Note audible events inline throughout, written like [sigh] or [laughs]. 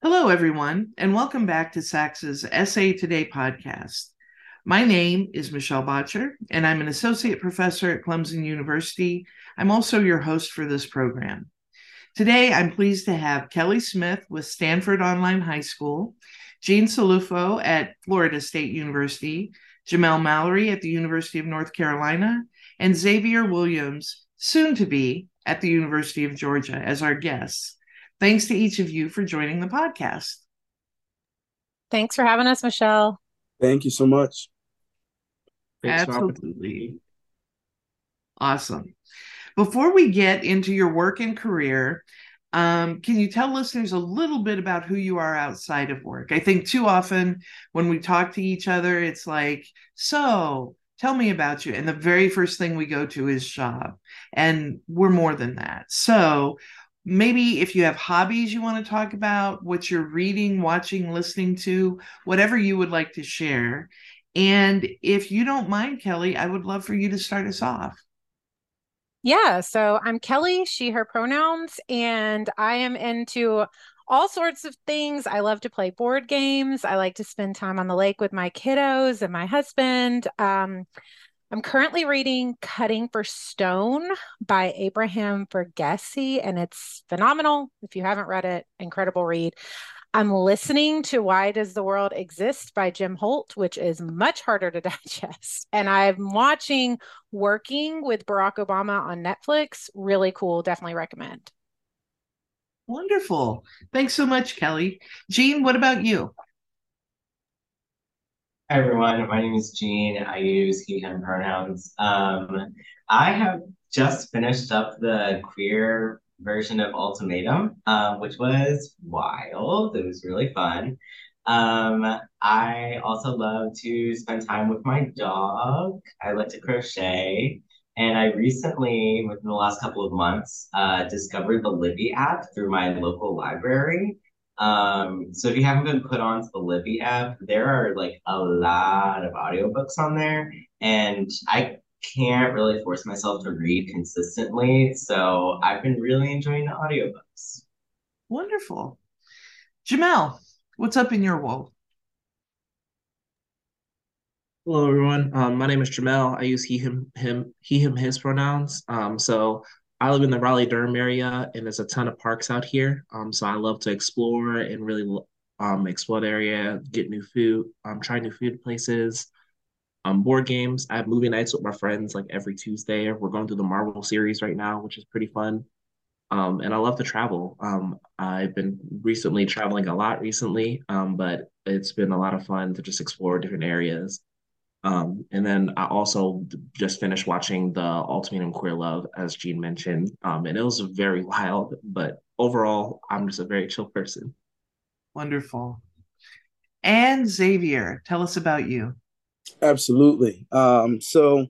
Hello, everyone, and welcome back to SACS's SA Today podcast. My name is Michelle Boettcher, and I'm an associate professor at Clemson University. I'm also your host for this program. Today, I'm pleased to have Kellye Smith with Stanford Online High School, Gene Cilluffo at Florida State University, Jamel Mallory at the University of North Carolina, and Xavier Williams, soon to be at the University of Georgia, as our guests. Thanks to each of you for joining the podcast. Thanks for having us, Michelle. Thank you so much. Thanks Absolutely. Awesome. Before we get into your work and career, um, can you tell listeners a little bit about who you are outside of work? I think too often when we talk to each other, it's like, so tell me about you. And the very first thing we go to is job. And we're more than that. So, maybe if you have hobbies you want to talk about, what you're reading, watching, listening to, whatever you would like to share. And if you don't mind, Kellye, I would love for you to start us off. Yeah, so I'm Kellye, she, her pronouns, and I am into all sorts of things. I love to play board games. I like to spend time on the lake with my kiddos and my husband. Um, I'm currently reading Cutting for Stone by Abraham Verghese, and it's phenomenal. If you haven't read it, incredible read. I'm listening to Why Does the World Exist by Jim Holt, which is much harder to [laughs] digest. And I'm watching Working with Barack Obama on Netflix. Really cool. Definitely recommend. Wonderful. Thanks so much, Kellye. Gene, what about you? Hi everyone, my name is Gene. I use he, him pronouns. Um, I have just finished up the queer version of Ultimatum, um, which was wild. It was really fun. Um, I also love to spend time with my dog. I like to crochet. And I recently, within the last couple of months, uh, discovered the Libby app through my local library. Um, so if you haven't been put onto the Libby app, there are like a lot of audiobooks on there. And I can't really force myself to read consistently. So I've been really enjoying the audiobooks. Wonderful. Jamel, what's up in your world? Hello, everyone. Um, my name is Jamel. I use he, him, him, he, him, his pronouns. Um, so I live in the Raleigh Durham area, and there's a ton of parks out here. Um, so I love to explore and really um, explore the area, get new food, um, try new food places, um, board games. I have movie nights with my friends like every Tuesday. We're going through the Marvel series right now, which is pretty fun. Um, and I love to travel. Um, I've been recently traveling a lot recently, um, but it's been a lot of fun to just explore different areas. Um, and then I also just finished watching the Ultimatum Queer Love, as Gene mentioned, um, and it was very wild. But overall, I'm just a very chill person. Wonderful. And Xavier, tell us about you. Absolutely. Um, so,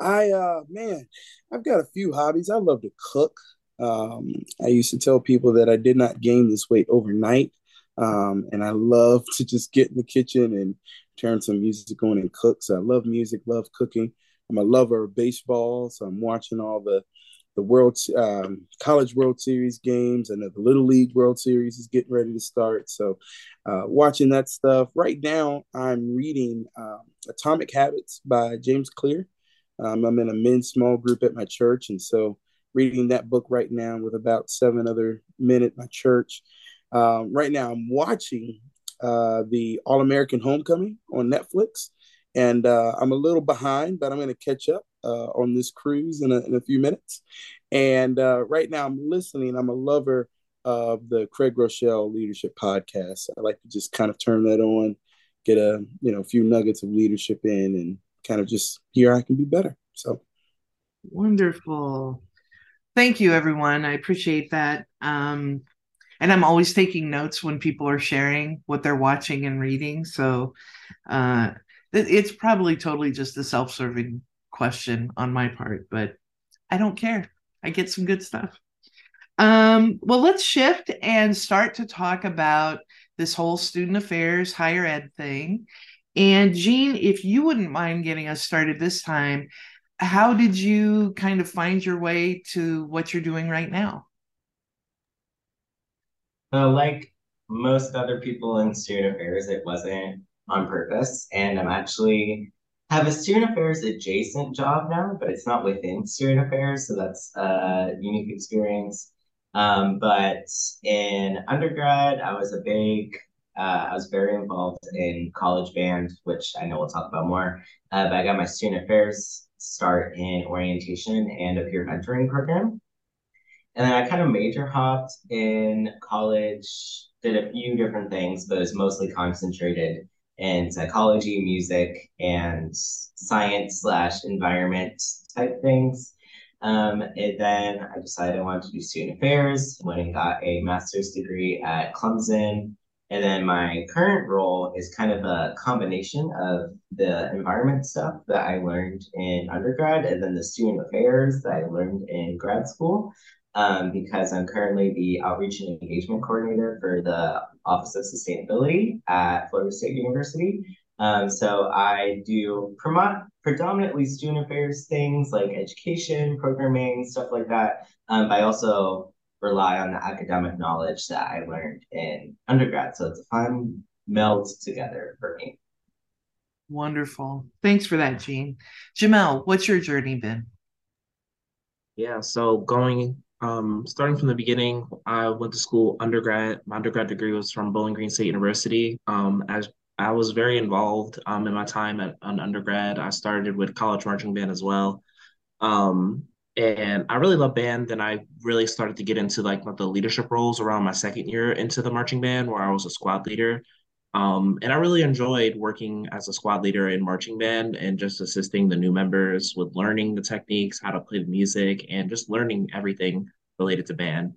I uh, man, I've got a few hobbies. I love to cook. Um, I used to tell people that I did not gain this weight overnight. Um, and I love to just get in the kitchen and turn some music on and cook. So I love music, love cooking. I'm a lover of baseball, so I'm watching all the the World um, College World Series games. and the Little League World Series is getting ready to start. So, uh, watching that stuff. Right now, I'm reading um, Atomic Habits by James Clear. Um, I'm in a men's small group at my church, and so reading that book right now with about seven other men at my church. Um, right now, I'm watching uh, the All American Homecoming on Netflix, and uh, I'm a little behind, but I'm going to catch up uh, on this cruise in a, in a few minutes. And uh, right now, I'm listening. I'm a lover of the Craig Groeschel Leadership Podcast. I like to just kind of turn that on, get a you know a few nuggets of leadership in, and kind of just hear I can be better. So wonderful. Thank you, everyone. I appreciate that. Um, and I'm always taking notes when people are sharing what they're watching and reading. So uh, it's probably totally just a self-serving question on my part, but I don't care. I get some good stuff. Um, well, let's shift and start to talk about this whole student affairs higher ed thing. And Gene, if you wouldn't mind getting us started this time, how did you kind of find your way to what you're doing right now? So, like most other people in student affairs, it wasn't on purpose. And I'm actually have a student affairs adjacent job now, but it's not within student affairs. So that's a unique experience. Um, but in undergrad, I was a big, uh, I was very involved in college band, which I know we'll talk about more. Uh, but I got my student affairs start in orientation and a peer mentoring program. And then I kind of major hopped in college, did a few different things, but was mostly concentrated in psychology, music, and science slash environment type things. Um, and then I decided I wanted to do student affairs, went and got a master's degree at Clemson. And then my current role is kind of a combination of the environment stuff that I learned in undergrad and then the student affairs that I learned in grad school. Um, because I'm currently the outreach and engagement coordinator for the Office of Sustainability at Florida State University. Um, so I do prom- predominantly student affairs things like education, programming, stuff like that. Um, but I also rely on the academic knowledge that I learned in undergrad. So it's a fun meld together for me. Wonderful. Thanks for that, Gene. Jamel, what's your journey been? Yeah, so going um, starting from the beginning, I went to school undergrad. My undergrad degree was from Bowling Green State University. Um, as I was very involved um, in my time at an undergrad. I started with college marching band as well. Um, and I really love band. Then I really started to get into like the leadership roles around my second year into the marching band, where I was a squad leader. Um, and I really enjoyed working as a squad leader in marching band and just assisting the new members with learning the techniques, how to play the music, and just learning everything related to band.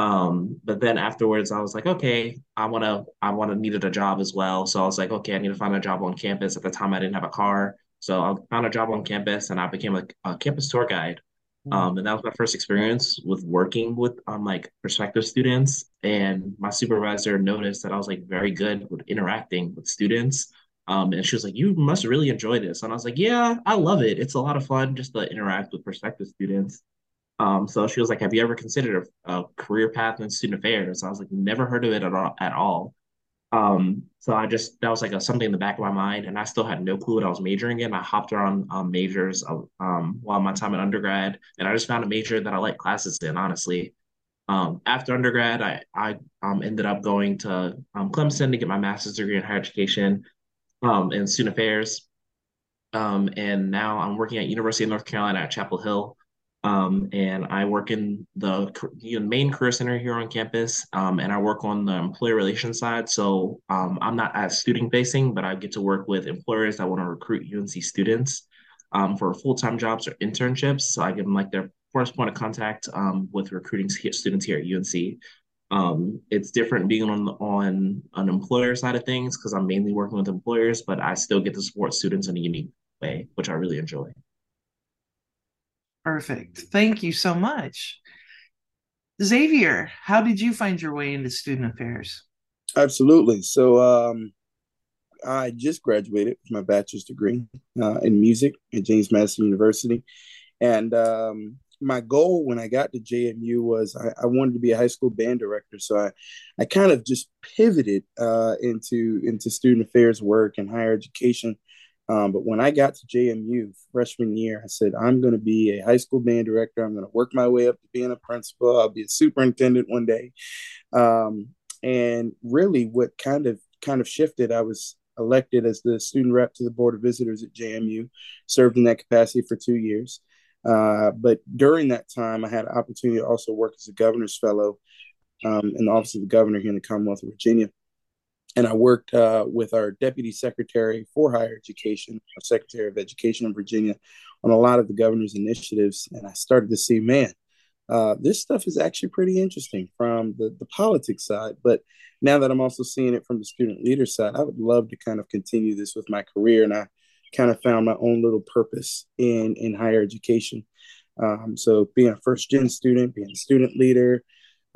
Um, but then afterwards, I was like, okay, I want to, I want to needed a job as well. So I was like, okay, I need to find a job on campus. At the time, I didn't have a car, so I found a job on campus, and I became a, a campus tour guide. Mm-hmm. Um, and that was my first experience with working with um like prospective students. And my supervisor noticed that I was like very good with interacting with students. Um, and she was like, "You must really enjoy this." And I was like, "Yeah, I love it. It's a lot of fun just to interact with prospective students." Um, so she was like, "Have you ever considered a, a, career path in student affairs?" I was like, "Never heard of it at all." At all. Um, so I just that was like a, something in the back of my mind, and I still had no clue what I was majoring in. I hopped around um, majors um, while my time in undergrad, and I just found a major that I like classes in. Honestly, um, after undergrad, I I um, ended up going to um, Clemson to get my master's degree in higher education um, in student affairs, um, and now I'm working at University of North Carolina at Chapel Hill. Um, and I work in the you know, main career center here on campus, um, and I work on the employer relations side. So um, I'm not as student facing, but I get to work with employers that want to recruit UNC students um, for full time jobs or internships. So I give them like their first point of contact um, with recruiting students here at UNC. Um, it's different being on on an employer side of things because I'm mainly working with employers, but I still get to support students in a unique way, which I really enjoy. Perfect. Thank you so much. Xavier, how did you find your way into student affairs? Absolutely. So, um, I just graduated with my bachelor's degree uh, in music at James Madison University. And um, my goal when I got to JMU was I, I, wanted to be a high school band director. So I, I kind of just pivoted uh, into into student affairs work and higher education um, but when I got to JMU freshman year, I said, I'm going to be a high school band director. I'm going to work my way up to being a principal. I'll be a superintendent one day. Um, and really, what kind of kind of shifted, I was elected as the student rep to the board of visitors at JMU, served in that capacity for two years. Uh, but during that time, I had an opportunity to also work as a governor's fellow um, in the office of the governor here in the Commonwealth of Virginia and I worked uh, with our deputy secretary for higher education, our secretary of education in Virginia, on a lot of the governor's initiatives. And I started to see, man, uh, this stuff is actually pretty interesting from the, the politics side. But now that I'm also seeing it from the student leader side, I would love to kind of continue this with my career. And I kind of found my own little purpose in, in higher education. Um, so being a first gen student, being a student leader,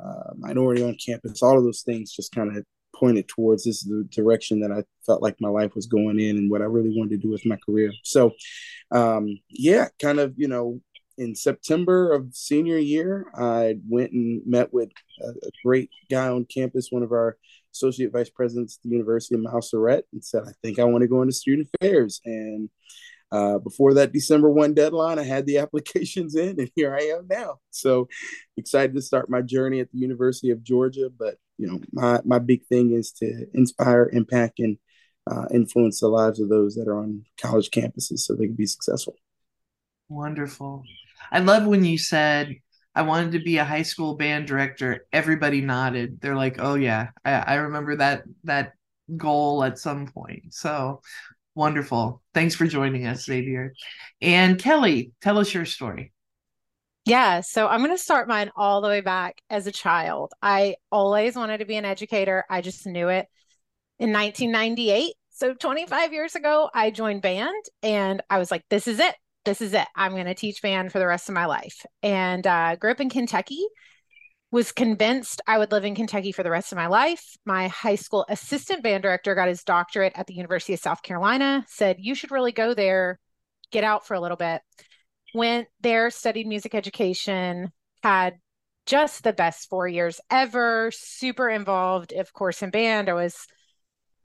uh, minority on campus, all of those things just kind of pointed towards this is the direction that I felt like my life was going in and what I really wanted to do with my career. So, um, yeah, kind of, you know, in September of senior year, I went and met with a, a, great guy on campus, one of our associate vice presidents at the University of Miles and said, I think I want to go into student affairs. And uh, before that December 1 deadline, I had the [laughs] applications in, and here I am now. So excited to start my journey at the University of Georgia. But, you know, my, my big thing is to inspire, impact, and uh, influence the lives of those that are on college campuses so they can be successful. Wonderful. I love when you said, I wanted to be a high school band director. Everybody nodded. They're like, "Oh yeah, I, I remember that that goal at some point." So wonderful. Thanks for joining us, Xavier. And Kellye, tell us your story. Yeah, so I'm going to start mine all the way back as a child. I always wanted to be an educator. I just knew it. In 1998, so 25 years ago, I joined band and I was like, this is it this is it. I'm going to teach band for the rest of my life. And uh, grew up in Kentucky. Was convinced I would live in Kentucky for the rest of my life. My high school assistant band director got his doctorate at the University of South Carolina. Said you should really go there, get out for a little bit. Went there, studied music education, had just the best four years ever. Super involved, of course, in band. I was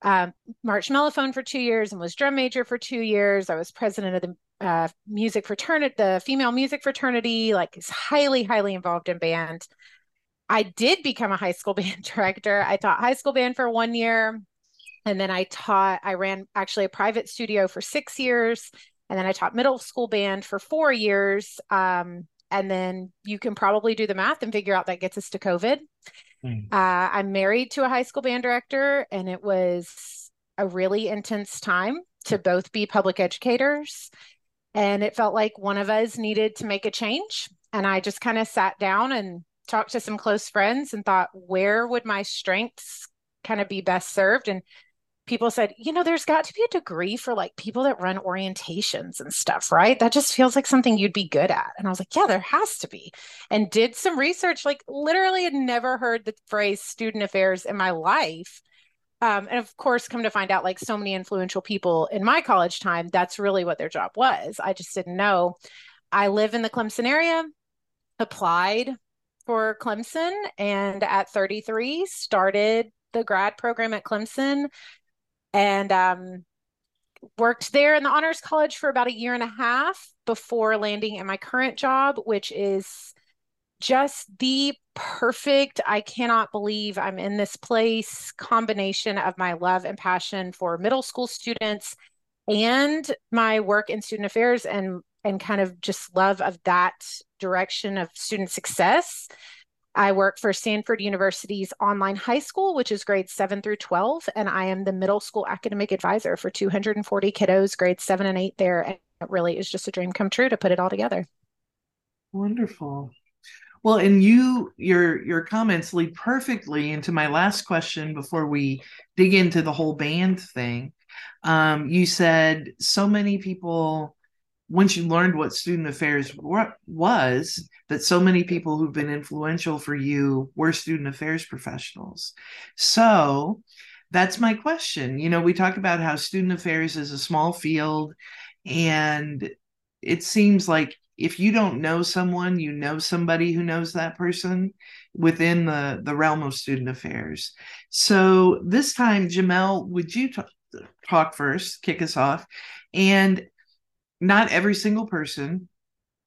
um, March Mellophone for two years and was drum major for two years. I was president of the uh, music fraternity, the female music fraternity, like is highly, highly involved in band. I did become a high school [laughs] band director. I taught high school band for one year. And then I taught, I ran actually a private studio for six years. And then I taught middle school band for four years. Um, and then you can probably do the math and figure out that gets us to COVID. Mm. Uh, I'm married to a high school band director, and it was a really intense time to both be public educators and it felt like one of us needed to make a change. And I just kind of sat down and talked to some close friends and thought, where would my strengths kind of be best served? And people said, you know, there's got to be a degree for like people that run orientations and stuff, right? That just feels like something you'd be good at. And I was like, yeah, there has to be. And did some research, like literally had never heard the phrase student affairs in my life. Um, and of course, come to find out, like so many influential people in my college time, that's really what their job was. I just didn't know. I live in the Clemson area, applied for Clemson, and at 33, started the grad program at Clemson and um, worked there in the Honors College for about a year and a half before landing in my current job, which is just the perfect, I cannot believe I'm in this place combination of my love and passion for middle school students and my work in student affairs and and kind of just love of that direction of student success. I work for Stanford University's online high school, which is grades 7 through 12, and I am the middle school academic advisor for 240 kiddos, grades 7 and 8 there. And it really is just a dream come true to put it all together. Wonderful. Well, and you your your comments lead perfectly into my last question before we dig into the whole band thing. Um, you said so many people once you learned what student affairs was that so many people who've been influential for you were student affairs professionals so that's my question you know we talk about how student affairs is a small field and it seems like if you don't know someone, you know somebody who knows that person within the, the realm of student affairs. So this time, Jamel, would you t- talk first, kick us off? And not every single person,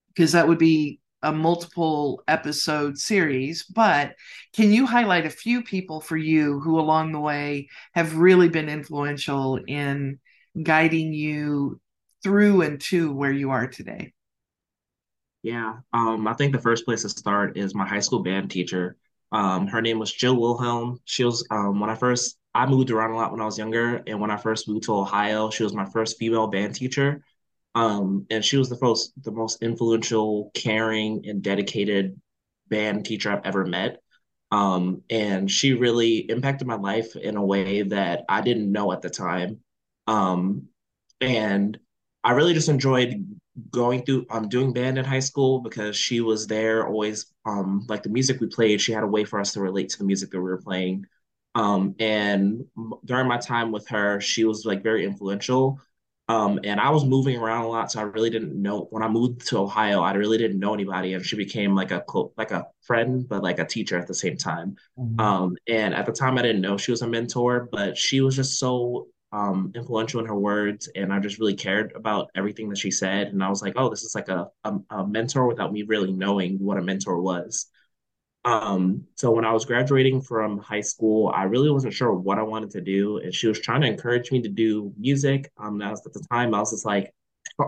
because that would be a multiple episode series, but can you highlight a few people for you who along the way have really been influential in guiding you through and to where you are today? Yeah, um, I think the first place to start is my high school band teacher. Um, her name was Jill Wilhelm. She was um, when I first I moved around a lot when I was younger, and when I first moved to Ohio, she was my first female band teacher. Um, and she was the most the most influential, caring, and dedicated band teacher I've ever met. Um, and she really impacted my life in a way that I didn't know at the time. Um, and I really just enjoyed going through um doing band in high school because she was there always um like the music we played she had a way for us to relate to the music that we were playing um and during my time with her she was like very influential Um, and I was moving around a lot, so I really didn't know when I moved to Ohio, I really didn't know anybody, and she became like a like a friend, but like a teacher at the same time. Mm-hmm. Um, and at the time, I didn't know she was a mentor, but she was just so um, influential in her words, and I just really cared about everything that she said. And I was like, oh, this is like a, a, a mentor without me really knowing what a mentor was. Um, so when I was graduating from high school, I really wasn't sure what I wanted to do, and she was trying to encourage me to do music. Um, that was at the time I was just like,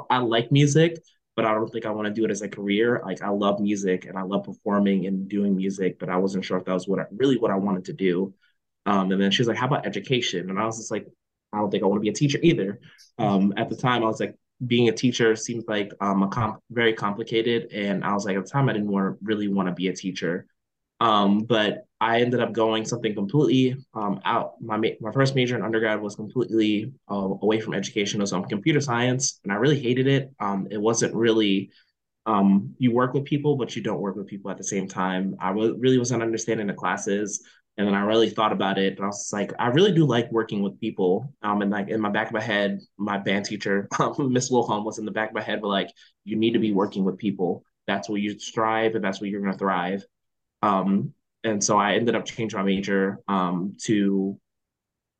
I like music, but I don't think I want to do it as a career. Like I love music and I love performing and doing music, but I wasn't sure if that was what I, really what I wanted to do. Um, and then she was like, "How about education?" And I was just like, "I don't think I want to be a teacher either." Um, at the time, I was like, being a teacher seemed like um, a comp- very complicated, and I was like, at the time, I didn't want really want to be a teacher. Um, but I ended up going something completely um, out. My ma- my first major in undergrad was completely uh, away from education. It was on computer science, and I really hated it. Um, it wasn't really um, you work with people, but you don't work with people at the same time. I w- really wasn't understanding the classes, and then I really thought about it, and I was like, I really do like working with people. Um, and like in my back of my head, my band teacher, [laughs] Miss Wilhelm, was in the back of my head, but like, you need to be working with people. That's where you strive, and that's where you're to thrive. Um, and so I ended up changing my major um, to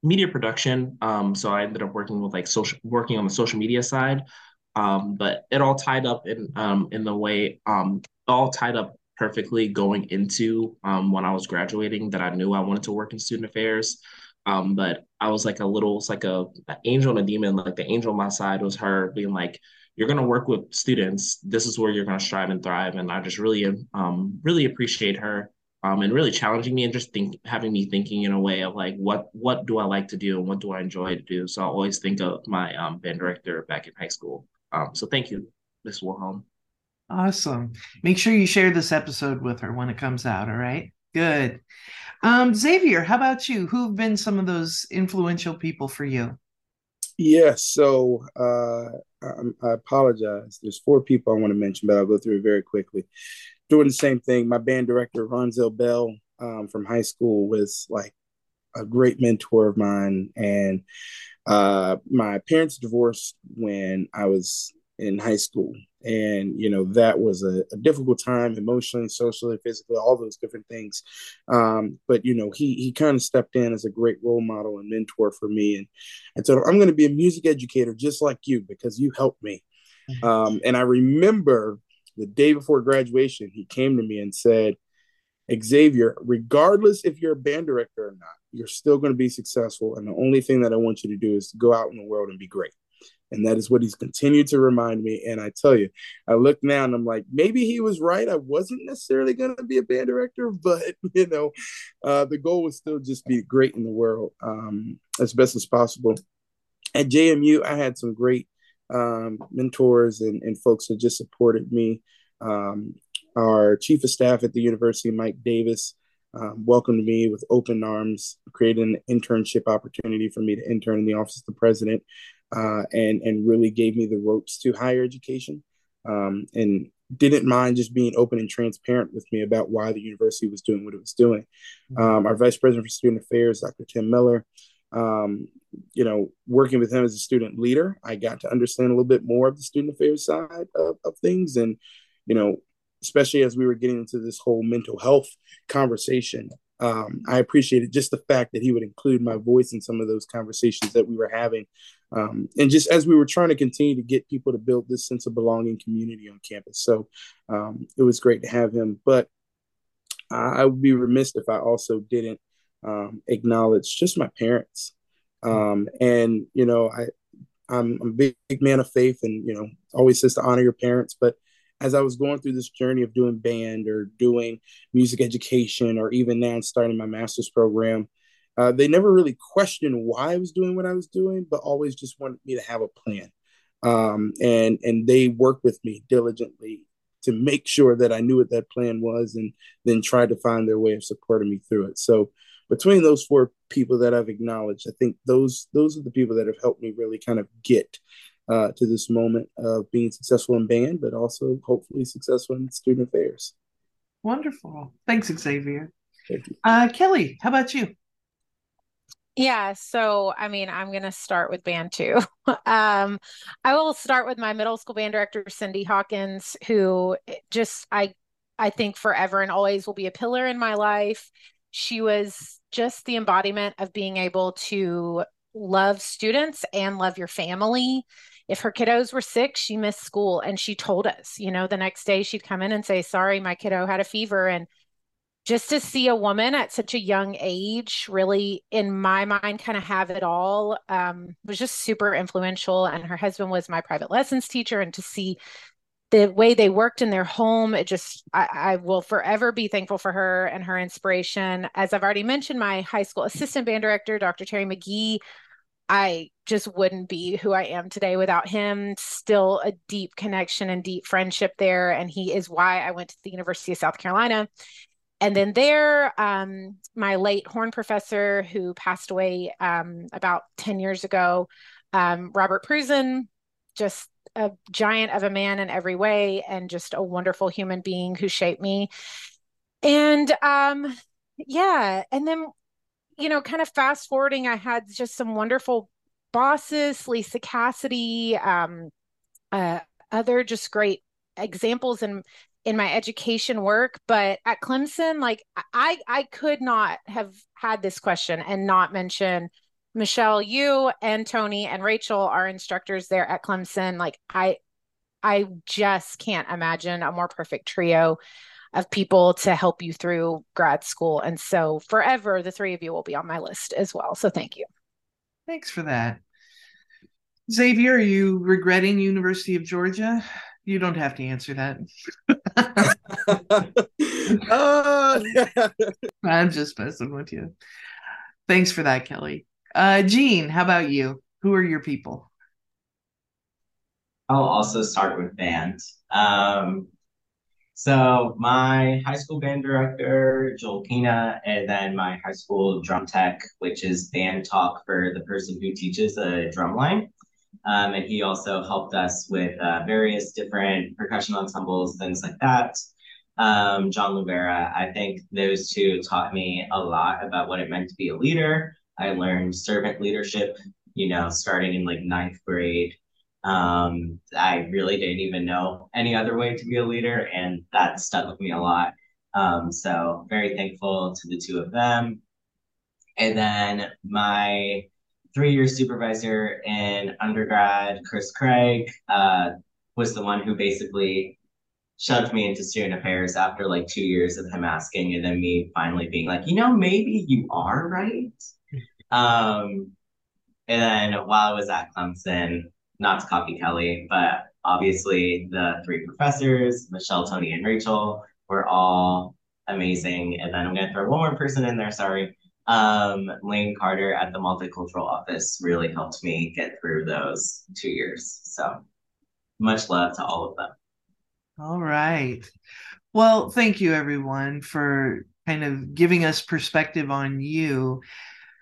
media production. Um, so I ended up working with like social, working on the social media side. Um, but it all tied up in um, in the way um, all tied up perfectly going into um, when I was graduating that I knew I wanted to work in student affairs. Um, but I was like a little, it's like a, an angel and a demon. Like the angel on my side was her being like, you're going to work with students. This is where you're going to strive and thrive. And I just really, um, really appreciate her um, and really challenging me and just think having me thinking in a way of like what what do I like to do and what do I enjoy to do. So I always think of my um, band director back in high school. Um, so thank you, Miss Wilhelm. Awesome. Make sure you share this episode with her when it comes out. All right. Good. Um, Xavier, how about you? Who've been some of those influential people for you? Yeah, so uh, I, apologize. There's four people I want to mention, but I'll go through it very quickly. Doing the same thing, my band director Ronzel Bell um, from high school was like a great mentor of mine, and uh, my parents divorced when I was in high school, and you know that was a, a, difficult time emotionally socially physically all those different things. Um, but you know he he kind of stepped in as a great role model and mentor for me. And and so i'm going to be a music educator just like you because you helped me. Mm-hmm. um, and i remember the day before graduation he came to me and said xavier regardless if you're a band director or not you're still going to be successful. And the only thing that i want you to do is to go out in the world and be great and that is what he's continued to remind me. And I tell you, I look now and I'm like, maybe he was right. I wasn't necessarily going to be a band director, [laughs] but you know, uh, the goal was still just be great in the world um, as best as possible. At JMU, I had some great um, mentors and, and folks that just supported me. Um, our chief of staff at the university, Mike Davis, um, welcomed me with open arms, created an internship opportunity for me to intern in the office of the president uh, and and really gave me the ropes to higher education, um, and didn't mind just being open and transparent with me about why the university was doing what it was doing. Mm-hmm. Um, our vice president for student affairs, Dr. Tim Miller, um, you know, working with him as a student leader, I got to understand a little bit more of the student affairs side of, of things, and you know, especially as we were getting into this whole mental health conversation um, I appreciated just the fact that he would include my voice in some of those conversations that we were having. Um, and just as we were trying to continue to get people to build this sense of belonging community on campus. So um, it was great to have him. But I, I, would be remiss if I also didn't um, acknowledge just my parents. Um, and, you know, I, I'm, I'm a big, big man of faith and, you know, always says to honor your parents. But as I was going through this journey of doing band or doing music education, or even now starting my master's program, uh, they never really questioned why I was doing what I was doing, but always just wanted me to have a plan. Um, and and they worked with me diligently to make sure that I knew what that plan was, and then tried to find their way of supporting me through it. So between those four people that I've acknowledged, I think those those are the people that have helped me really kind of get uh, to this moment of being successful in band, but also hopefully successful in student affairs. Wonderful. Thanks, Xavier. Thank you. Uh, Kellye, how about you? Yeah, so I mean, I'm going to start with band too. [laughs] um, I will start with my middle school band director, Cindy Hawkins, who just I I think forever and always will be a pillar in my life. She was just the embodiment of being able to love students and love your family. If her kiddos were sick, she missed school and she told us, you know, the next day she'd come in and say, Sorry, my kiddo had a fever. And just to see a woman at such a young age really in my mind kind of have it all um, was just super influential. And her husband was my private lessons teacher. And to see the way they worked in their home it just I, I, will forever be thankful for her and her inspiration. As i've already mentioned my high school assistant band director dr terry mcgee i just wouldn't be who i am today without him. Still a deep connection and deep friendship there. And he is why i went to the university of south carolina and then there, um, my late horn professor who passed away um, about 10 years ago, um, Robert Pruzin, just a giant of a man in every way and just a wonderful human being who shaped me. And um, yeah, and then, you know, kind of fast forwarding, I had just some wonderful bosses, Lisa Cassidy, um, uh, other just great examples in in my education work but at clemson like i i could not have had this question and not mention michelle you and tony and rachel are instructors there at clemson. Like i i just can't imagine a more perfect trio of people to help you through grad school. And so forever the three of you will be on my list as well. So thank you. Thanks for that. Xavier are you regretting university of georgia you don't have to answer that. uh, [laughs] [laughs] I'm just messing with you. Thanks for that, Kellye. Uh, Gene, how about you? Who are your people? I'll also start with band. Um, so my high school band director, Joel Kina, and then my high school drum tech, which is band talk for the person who teaches a drum line. Um, and he also helped us with uh, various different percussion ensembles, things like that. Um, John Luvera, I think those two taught me a lot about what it meant to be a leader. I learned servant leadership, you know, starting in like ninth grade. Um, I really didn't even know any other way to be a leader, and that stuck with me a lot. Um, so very thankful to the two of them. And then my three-year supervisor in undergrad, Chris Craig, uh, was the one who basically shoved me into student affairs after like two years of him asking and then me finally being like, you know, maybe you are right. [laughs] Um, and then while I was at Clemson, not to copy Kellye, but obviously the three professors, Michelle, Tony, and Rachel, were all amazing. And then I'm going to throw one more person in there, sorry um, Lane Carter at the multicultural office really helped me get through those two years. So much love to all of them. All right. Well, thank you everyone for kind of giving us perspective on you.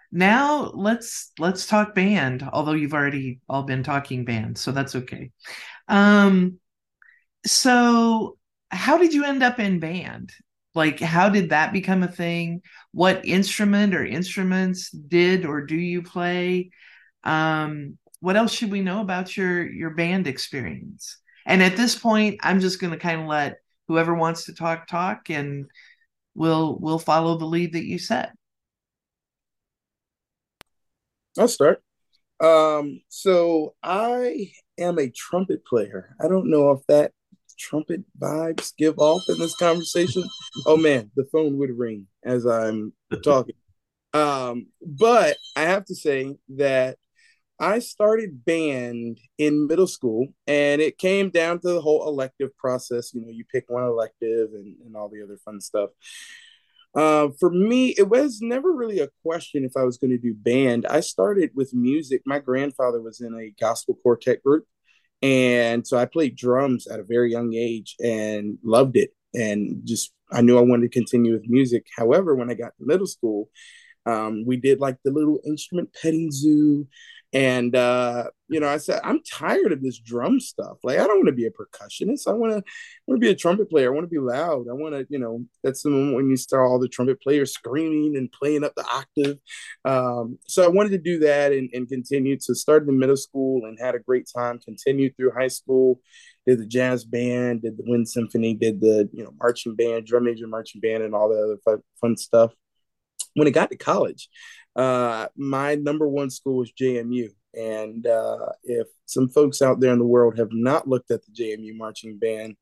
Now let's let's talk band, although you've already all been talking band, so that's okay. Um so how did you end up in band? like how did that become a thing what instrument or instruments did or do you play? Um, what else should we know about your your band experience? And at this point i'm just going to kind of let whoever wants to talk talk and we'll we'll follow the lead that you set. I'll start. Um so i am a trumpet player. I don't know if that trumpet vibes give off in this conversation, oh man, the phone would ring as I'm talking. Um, but I have to say that I started band in middle school, and it came down to the whole elective process. You know, you pick one elective and, and all the other fun stuff. Uh, for me, it was never really a question if I was going to do band. I started with music. My grandfather was in a gospel quartet group, and so I played drums at a very young age and loved it. And just, I knew I wanted to continue with music. However, when I got to middle school, um, we did like the little instrument petting zoo And uh, you know, I said, I'm tired of this drum stuff. Like, I don't want to be a percussionist. I want to want to be a trumpet player. I want to be loud. I want to, you know, that's the moment when you start all the trumpet players screaming and playing up the octave. Um, so I wanted to do that and, and continue to start in middle school and had a great time. Continued through high school, did the jazz band, did the wind symphony, did the you know marching band, drum major marching band, and all the other fun, fun stuff. When it got to college, uh, my number one school was JMU. And uh, if some folks out there in the world have not looked at the JMU marching band,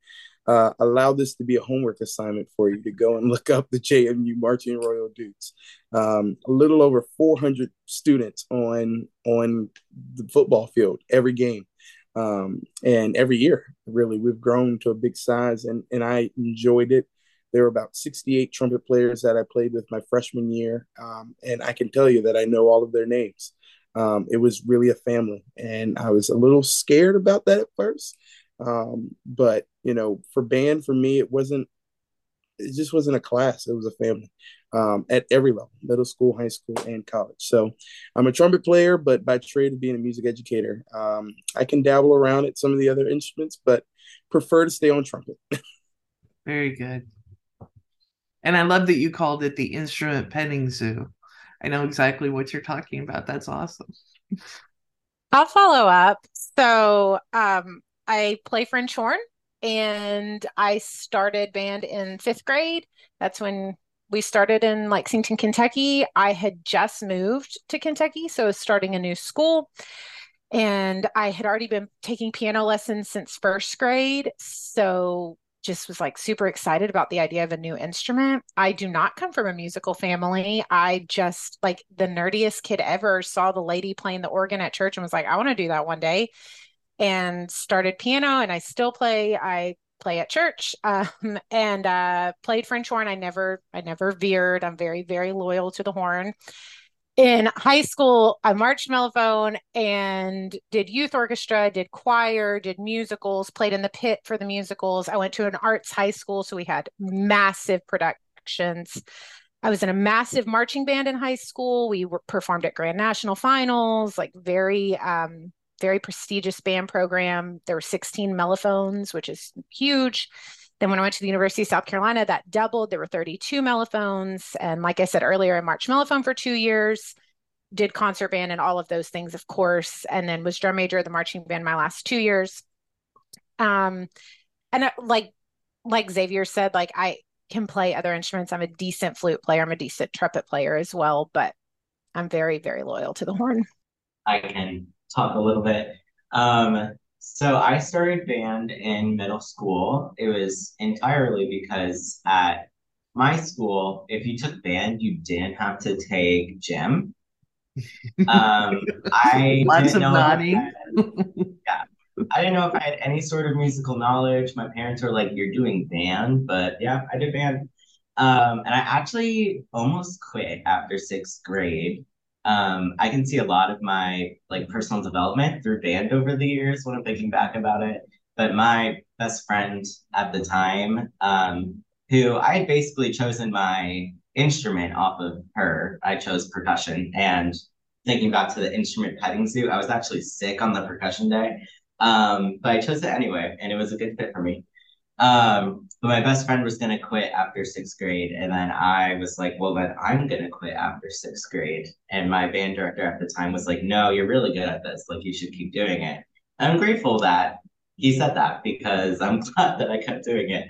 uh, allow this to be a homework assignment for you to go and look up the JMU Marching Royal Dukes. Um, a little over 400 students on on the football field every game, um, and every year. Really, we've grown to a big size, and and I enjoyed it. There were about 68 trumpet players that I played with my freshman year. Um, and I can tell you that I know all of their names. Um, it was really a family. And I was a little scared about that at first. Um, but, you know, for band, for me, it wasn't, it just wasn't a class. It was a family um, at every level middle school, high school, and college. So I'm a trumpet player, but by trade, being a music educator, um, I can dabble around at some of the other instruments, but prefer to stay on trumpet. [laughs] Very good. And I love that you called it the instrument petting zoo. I know exactly what you're talking about. That's awesome. I'll follow up. So um, I play French horn and I started band in fifth grade. That's when we started in Lexington, Kentucky. I had just moved to Kentucky, so I was starting a new school. And I had already been taking piano lessons since first grade. So just was like super excited about the idea of a new instrument. I do not come from a musical family. I just like the nerdiest kid ever saw the lady playing the organ at church and was like, I want to do that one day. And started piano and I still play. I play at church [laughs] um, and uh, played French horn. I never, I never veered. I'm very, very loyal to the horn in high school, I marched mellophone and did youth orchestra, did choir, did musicals, played in the pit for the musicals. I went to an arts high school, so we had massive productions. I was in a massive marching band in high school. We were, performed at Grand National Finals, like very, um, very prestigious band program. There were 16 mellophones, which is huge. Then when I went to the University of South Carolina, that doubled. There were 32 mellophones. And like I said earlier, I marched mellophone for two years, did concert band and all of those things, of course, and then was drum major of the marching band my last two years. Um, and uh, like like Xavier said, like I can play other instruments. I'm a decent flute player. I'm a decent trumpet player as well, but I'm very, very loyal to the horn. I can talk a little bit. Um, so I started band in middle school. It was entirely because at my school, if you took band, you didn't have to take gym. [laughs] Um, I lots of nodding. yeah, I didn't know if I had any sort of musical knowledge. My parents were like, "You're doing band," but yeah, I did band. Um, and I actually almost quit after sixth grade um, I can see a lot of my like personal development through band over the years when I'm thinking back about it. But my best friend at the time, um, who I had basically chosen my instrument off of her, I chose percussion. And thinking back to the instrument petting zoo, I was actually sick on the percussion day. Um, but I chose it anyway, and it was a good fit for me. Um, but my best friend was gonna quit after sixth grade, and then I was like, "Well, then I'm gonna quit after sixth grade." And my band director at the time was like, "No, you're really good at this. Like, you should keep doing it." And I'm grateful that he said that because I'm [laughs] glad that I kept doing it.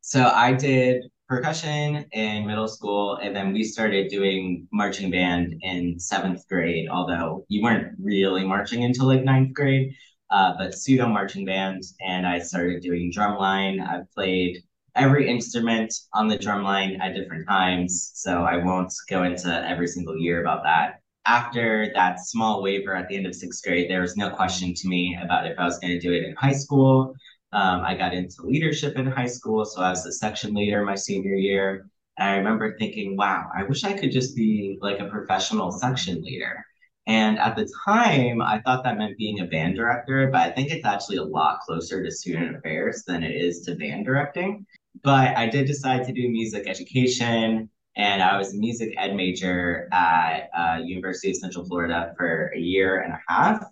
So I did percussion in middle school, and then we started doing marching band in seventh grade. Although you weren't really marching until like ninth grade, uh, but pseudo marching band, and I started doing drumline. I've played every instrument on the drumline at different times, so I won't go into every single year about that. After that small waiver at the end of sixth grade, there was no question to me about if I was going to do it in high school. Um, I got into leadership in high school, so I was the section leader my senior year. I remember thinking, wow, I wish I could just be like a professional section leader. And at the time, I thought that meant being a band director, but I think it's actually a lot closer to student affairs than it is to band directing. But I did decide to do music education. and I was a music ed major at uh, University of Central Florida for a year and a half.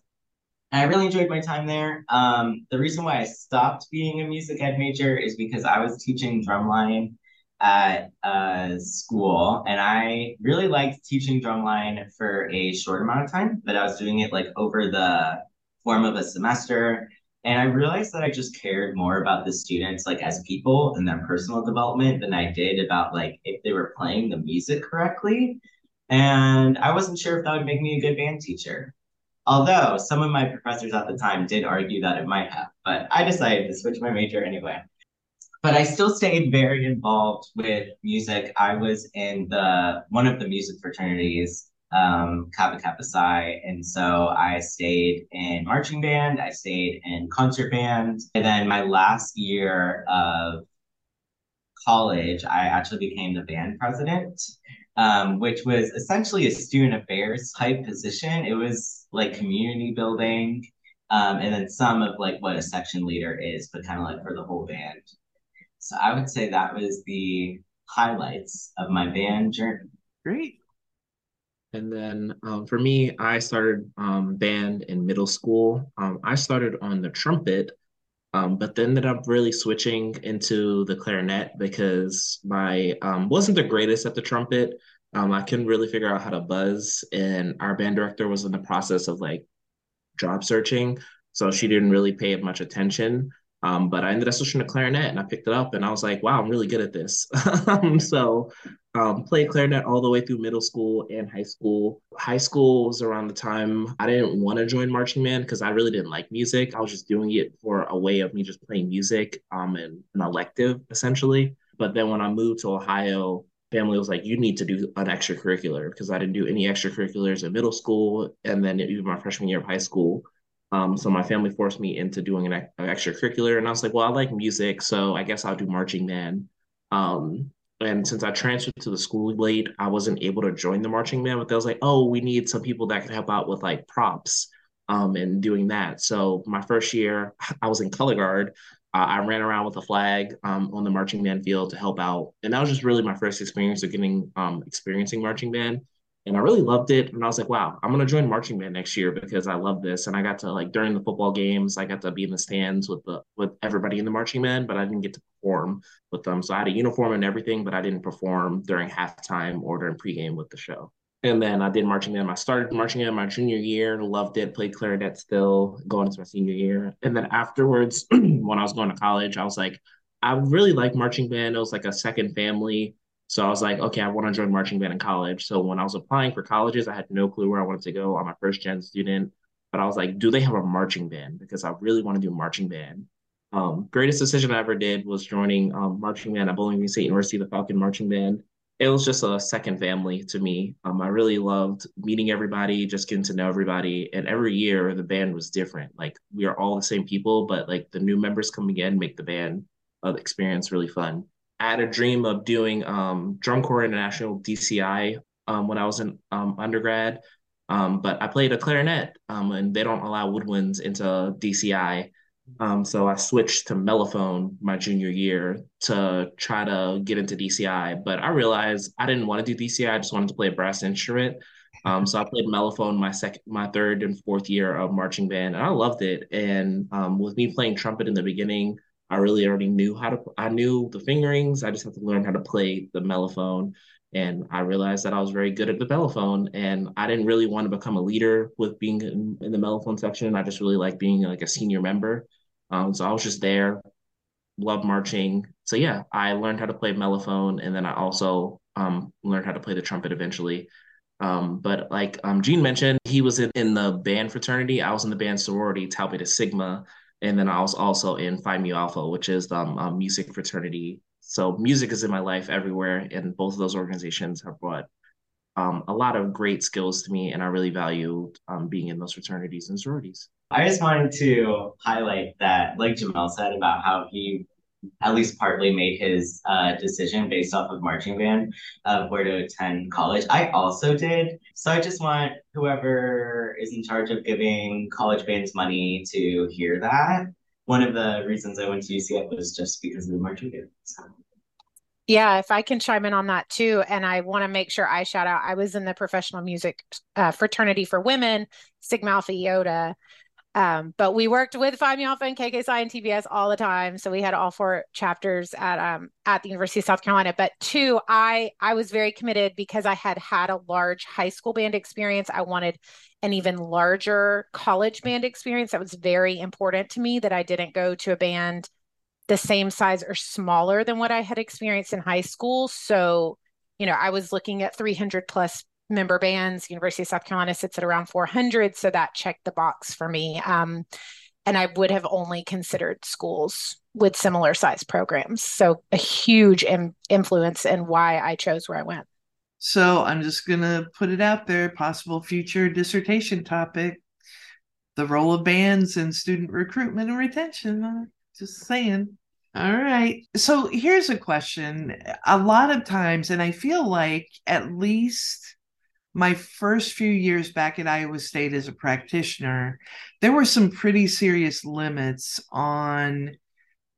And I really enjoyed my time there. Um, the reason why I stopped being a music ed major is because I was teaching drumline at a school, and I really liked teaching drumline for a short amount of time, but I was doing it like over the form of a semester. And I realized that I just cared more about the students, like as people and their personal development, than I did about like if they were playing the music correctly. And I wasn't sure if that would make me a good band teacher. Although some of my professors at the time did argue that it might have, but I decided to switch my major anyway. But I still stayed very involved with music. I was in the one of the music fraternities um, Kappa Kappa Psi. And so I stayed in marching band, I stayed in concert band. And then my last year of college, I actually became the band president, um, which was essentially a student affairs type position. It was like community building. Um, and then some of like what a section leader is, but kind of like for the whole band. So I would say that was the highlights of my band journey. Great. And then um, for me, I started um, band in middle school. Um, I started on the trumpet, um, but then ended up really switching into the clarinet because my um, wasn't the greatest at the trumpet. Um, I couldn't really figure out how to buzz, and our band director was in the process of like job searching, so she didn't really pay much attention. Um, but I ended up switching to clarinet and I picked it up and I was like, wow, I'm really good at this. [laughs] so um, played clarinet all the way through middle school and high school. High school was around the time I didn't want to join marching band because I really didn't like music. I was just doing it for a way of me just playing music um, and an elective essentially. But then when I moved to Ohio, family was like, you need to do an extracurricular because I didn't do any extracurriculars in middle school and then even my freshman year of high school. Um, so my family forced me into doing an, an, extracurricular, and I was like, well, I like music, so I guess I'll do marching band. Um, and since I transferred to the school late, I wasn't able to join the marching band. But they was like, oh, we need some people that can help out with like props um, and doing that. So my first year, [laughs] I was in color guard. Uh, I ran around with a flag um, on the marching band field to help out, and that was just really my first experience of getting um, experiencing marching band and I really loved it. And I was like, wow, I'm gonna join marching band next year because I love this. And I got to like during the football games, I got to be in the stands with the with everybody in the marching band, but I didn't get to perform with them. So I had a uniform and everything, but I didn't perform during halftime or during pregame with the show. And then I did marching band. I started marching band my junior year, loved it, played clarinet still, going into my senior year. And then afterwards, [clears throat] when I was going to college, I was like, I really like marching band. It was like a second family so I was like, okay, I want to join marching band in college. So when I was applying for colleges, I had no clue where I wanted to go. I'm a first gen student, but I was like, do they have a marching band? Because I really want to do marching band. Um, greatest decision I ever did was joining um, marching band at Bowling Green State University, the Falcon Marching Band. It was just a second family to me. Um, I really loved meeting everybody, just getting to know everybody. And every year the band was different. Like we are all the same people, but like the new members coming in make the band uh, experience really fun. I had a dream of doing um, Drum Corps International DCI um, when I was in um, undergrad, um, but I played a clarinet, um, and they don't allow woodwinds into DCI. Um, so I switched to mellophone my junior year to try to get into DCI, but I realized I didn't want to do DCI. I just wanted to play a brass instrument. Um, so I played mellophone my second, my third and fourth year of marching band, and I loved it. And with me playing trumpet in the beginning, I really already knew how to, I knew the fingerings. I just had to learn how to play the mellophone. And I realized that I was very good at the mellophone and I didn't really want to become a leader with being in, in the mellophone section. I just really like being like a senior member. Um, so I was just there, love marching. So yeah, I learned how to play mellophone and then I also um, learned how to play the trumpet eventually. Um, but like um, Gene mentioned, he was in, in the band fraternity. I was in the band sorority, Tau Beta Sigma and then I was also in Phi Mu Alpha, which is the um, music fraternity. So music is in my life everywhere, and both of those organizations have brought um, a lot of great skills to me, and I really value um, being in those fraternities and sororities. I just wanted to highlight that, like Jamel said, about how he at least partly made his uh, decision based off of marching band of where to attend college. I also did. So I just want whoever is in charge of giving college bands money to hear that. One of the reasons I went to UCF was just because of the marching band. So. Yeah, if I can chime in on that too. And I want to make sure I shout out I was in the professional music uh, fraternity for women, Sigma Alpha Iota. Um, but we worked with Phi Mu Alpha and KK Psi and TBS all the time. So we had all four chapters at um, at the University of South Carolina. But two, I I was very committed because I had had a large high school band experience. I wanted an even larger college band experience. That was very important to me that I didn't go to a band the same size or smaller than what I had experienced in high school. So, you know, I was looking at 300 plus member bands. University of South Carolina sits at around 400, so that checked the box for me. Um, and I would have only considered schools with similar size programs. So a huge Im- influence in why I chose where I went. So I'm just going to put it out there possible future dissertation topic the role of bands in student recruitment and retention. Just saying. All right. So here's a question. A lot of times, and I feel like at least my first few years back at Iowa State as a practitioner, there were some pretty serious limits on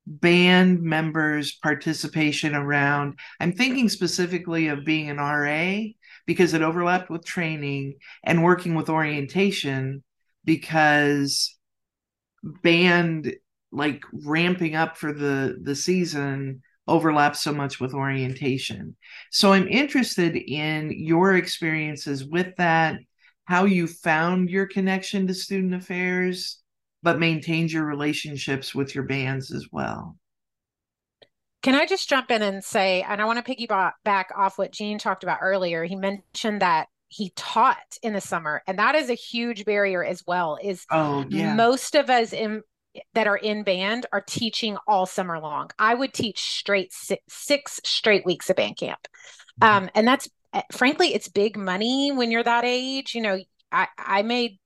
band members' participation around. I'm thinking specifically of being an RA because it overlapped with training and working with orientation because band like ramping up for the the season overlaps so much with orientation. So I'm interested in your experiences with that, how you found your connection to student affairs, but maintained your relationships with your bands as well. Can I just jump in and say, and I want to piggyback off what Gene talked about earlier. He mentioned that he taught in the summer, and that is a huge barrier as well. Is oh yeah, most of us in that are in band are teaching all summer long. I would teach straight six, six straight weeks of band camp. Mm-hmm. Um, and that's eh, frankly, it's big money when you're that age. You know, I, I made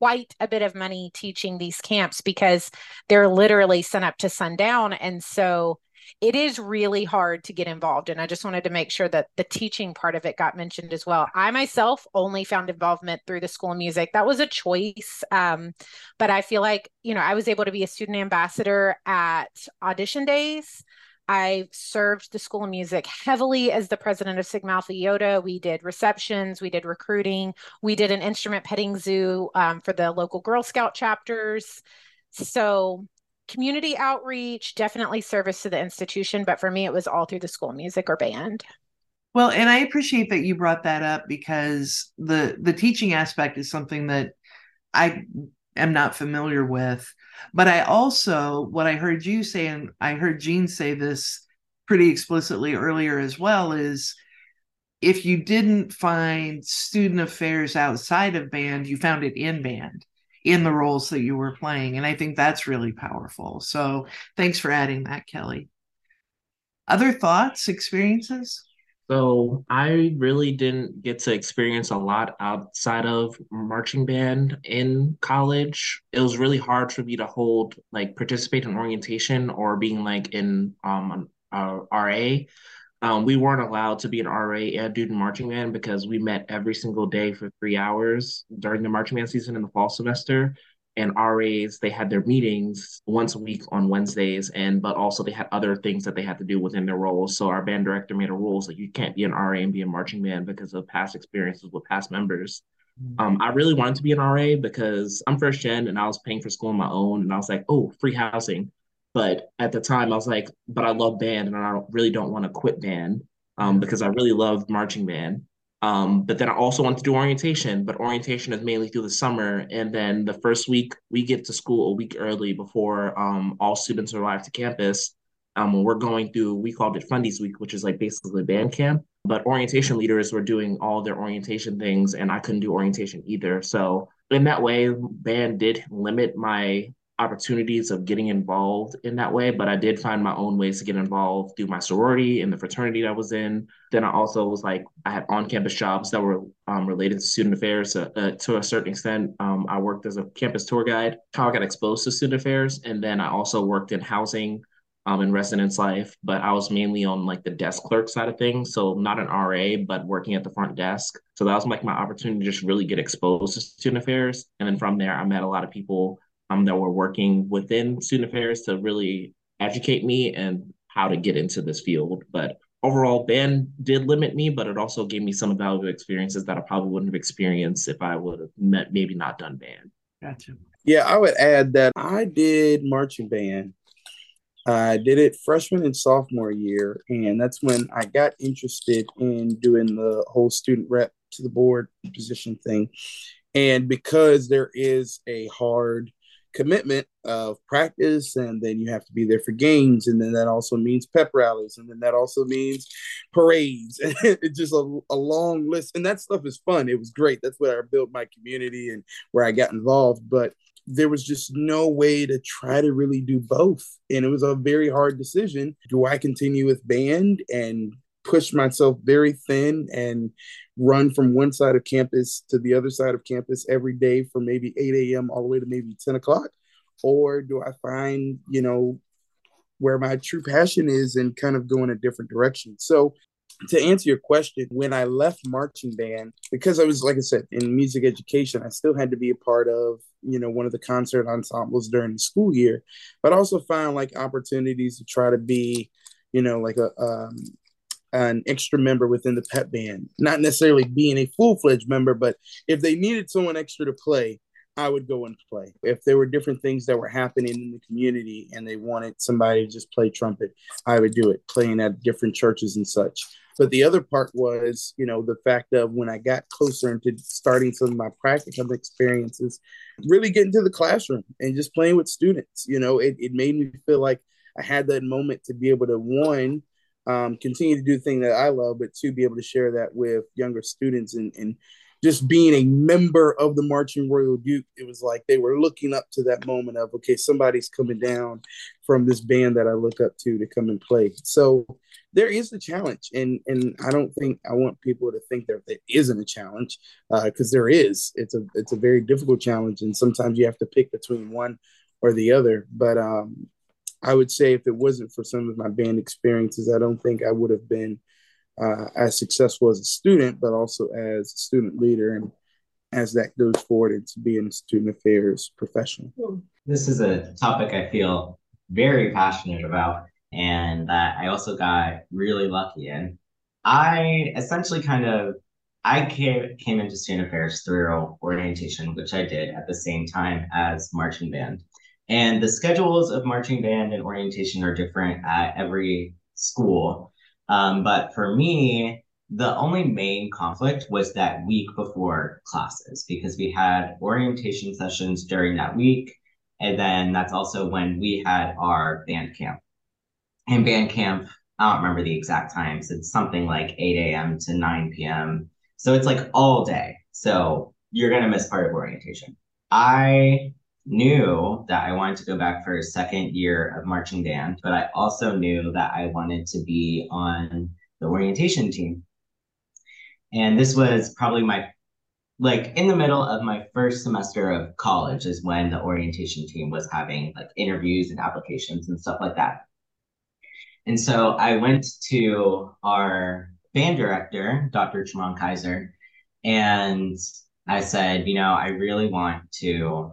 quite a bit of money teaching these camps because they're literally sun up to sundown. And so it is really hard to get involved. And I just wanted to make sure that the teaching part of it got mentioned as well. I myself only found involvement through the School of Music. That was a choice. Um, but I feel like, you know, I was able to be a student ambassador at audition days. I served the School of Music heavily as the president of Sigma Alpha Iota. We did receptions, we did recruiting, we did an instrument petting zoo um, for the local Girl Scout chapters. So community outreach, definitely service to the institution, but for me, it was all through the school music or band. Well, and I appreciate that you brought that up because the the teaching aspect is something that I am not familiar with. But I also, what I heard you say, and I heard Gene say this pretty explicitly earlier as well, is if you didn't find student affairs outside of band, you found it in band in the roles that you were playing. And I think that's really powerful. So thanks for adding that, Kellye. Other thoughts, experiences? So I really didn't get to experience a lot outside of marching band in college. It was really hard for me to hold like participate in orientation or being like in um an, RA um, we weren't allowed to be an RA and do the marching band because we met every single day for three hours during the marching band season in the fall semester. And RAs, they had their meetings once a week on Wednesdays, and but also they had other things that they had to do within their roles. So our band director made a rule so you can't be an RA and be a marching band because of past experiences with past members. Mm-hmm. Um, I really wanted to be an RA because I'm first gen and I was paying for school on my own, and I was like, oh, free housing. But at the time, I was like, but I love band and I don't, really don't want to quit band um, because I really love marching band. Um, but then I also want to do orientation, but orientation is mainly through the summer. And then the first week, we get to school a week early before um, all students arrive to campus. Um, we're going through, we called it Fundies Week, which is like basically band camp. But orientation leaders were doing all their orientation things, and I couldn't do orientation either. So in that way, band did limit my opportunities of getting involved in that way, but I did find my own ways to get involved through my sorority and the fraternity that I was in. Then I also was like, I had on campus jobs that were um, related to student affairs uh, uh, to a certain extent. Um, I worked as a campus tour guide, how I got exposed to student affairs. And then I also worked in housing um, in residence life, but I was mainly on like the desk clerk side of things. So not an RA, but working at the front desk. So that was like my opportunity to just really get exposed to student affairs. And then from there, I met a lot of people um, that were working within student affairs to really educate me and how to get into this field. But overall band did limit me, but it also gave me some valuable experiences that I probably wouldn't have experienced if I would have met, maybe not done band. Gotcha. Yeah, I would add that I did marching band. I did it freshman and sophomore year, and that's when I got interested in doing the whole student rep to the board position thing. And because there is a hard commitment of practice and then you have to be there for games and then that also means pep rallies and then that also means parades [laughs] it's just a, a long list. And that stuff is fun. It was great. That's where i built my community and where i got involved. But there was just no way to try to really do both. And it was a very hard decision. Do i continue with band and push myself very thin and run from one side of campus to the other side of campus every day from maybe 8 a.m. all the way to maybe 10 o'clock? Or do I find, you know, where my true passion is and kind of go in a different direction? So, to answer your question, when I left marching band, because I was, like I said, in music education, I still had to be a part of, you know, one of the concert ensembles during the school year, but also found like opportunities to try to be, you know, like a, um, an extra member within the pep band, not necessarily being a full fledged member, but if they needed someone extra to play, I would go and play. If there were different things that were happening in the community and they wanted somebody to just play trumpet, I would do it, playing at different churches and such. But the other part was, you know, the fact of when I got closer into starting some of my practical experiences, really getting to the classroom and just playing with students. You know, it, it made me feel like I had that moment to be able to, one, um, continue to do the thing that I love, but to be able to share that with younger students and, and just being a member of the Marching Royal Duke, it was like they were looking up to that moment of, okay, somebody's coming down from this band that I look up to to come and play. So there is a challenge. And, and I don't think I want people to think that there isn't a challenge because uh, there is. It's a, it's a very difficult challenge. And sometimes you have to pick between one or the other. But um, I would say if it wasn't for some of my band experiences, I don't think I would have been uh, as successful as a student, but also as a student leader. And as that goes forward into being a student affairs professional. This is a topic I feel very passionate about and that I also got really lucky in. I essentially kind of I came came into student affairs through orientation, which I did at the same time as marching band. And the schedules of marching band and orientation are different at every school. Um, but for me, the only main conflict was that week before classes because we had orientation sessions during that week. And then that's also when we had our band camp. And band camp, I don't remember the exact times. It's something like 8 a.m. to 9 p.m. So it's like all day. So you're going to miss part of orientation. I knew that I wanted to go back for a second year of marching band, but I also knew that I wanted to be on the orientation team. And this was probably my like in the middle of my first semester of college is when the orientation team was having like interviews and applications and stuff like that. And so I went to our band director, Dr. Tremont Kaiser, and I said, you know, I really want to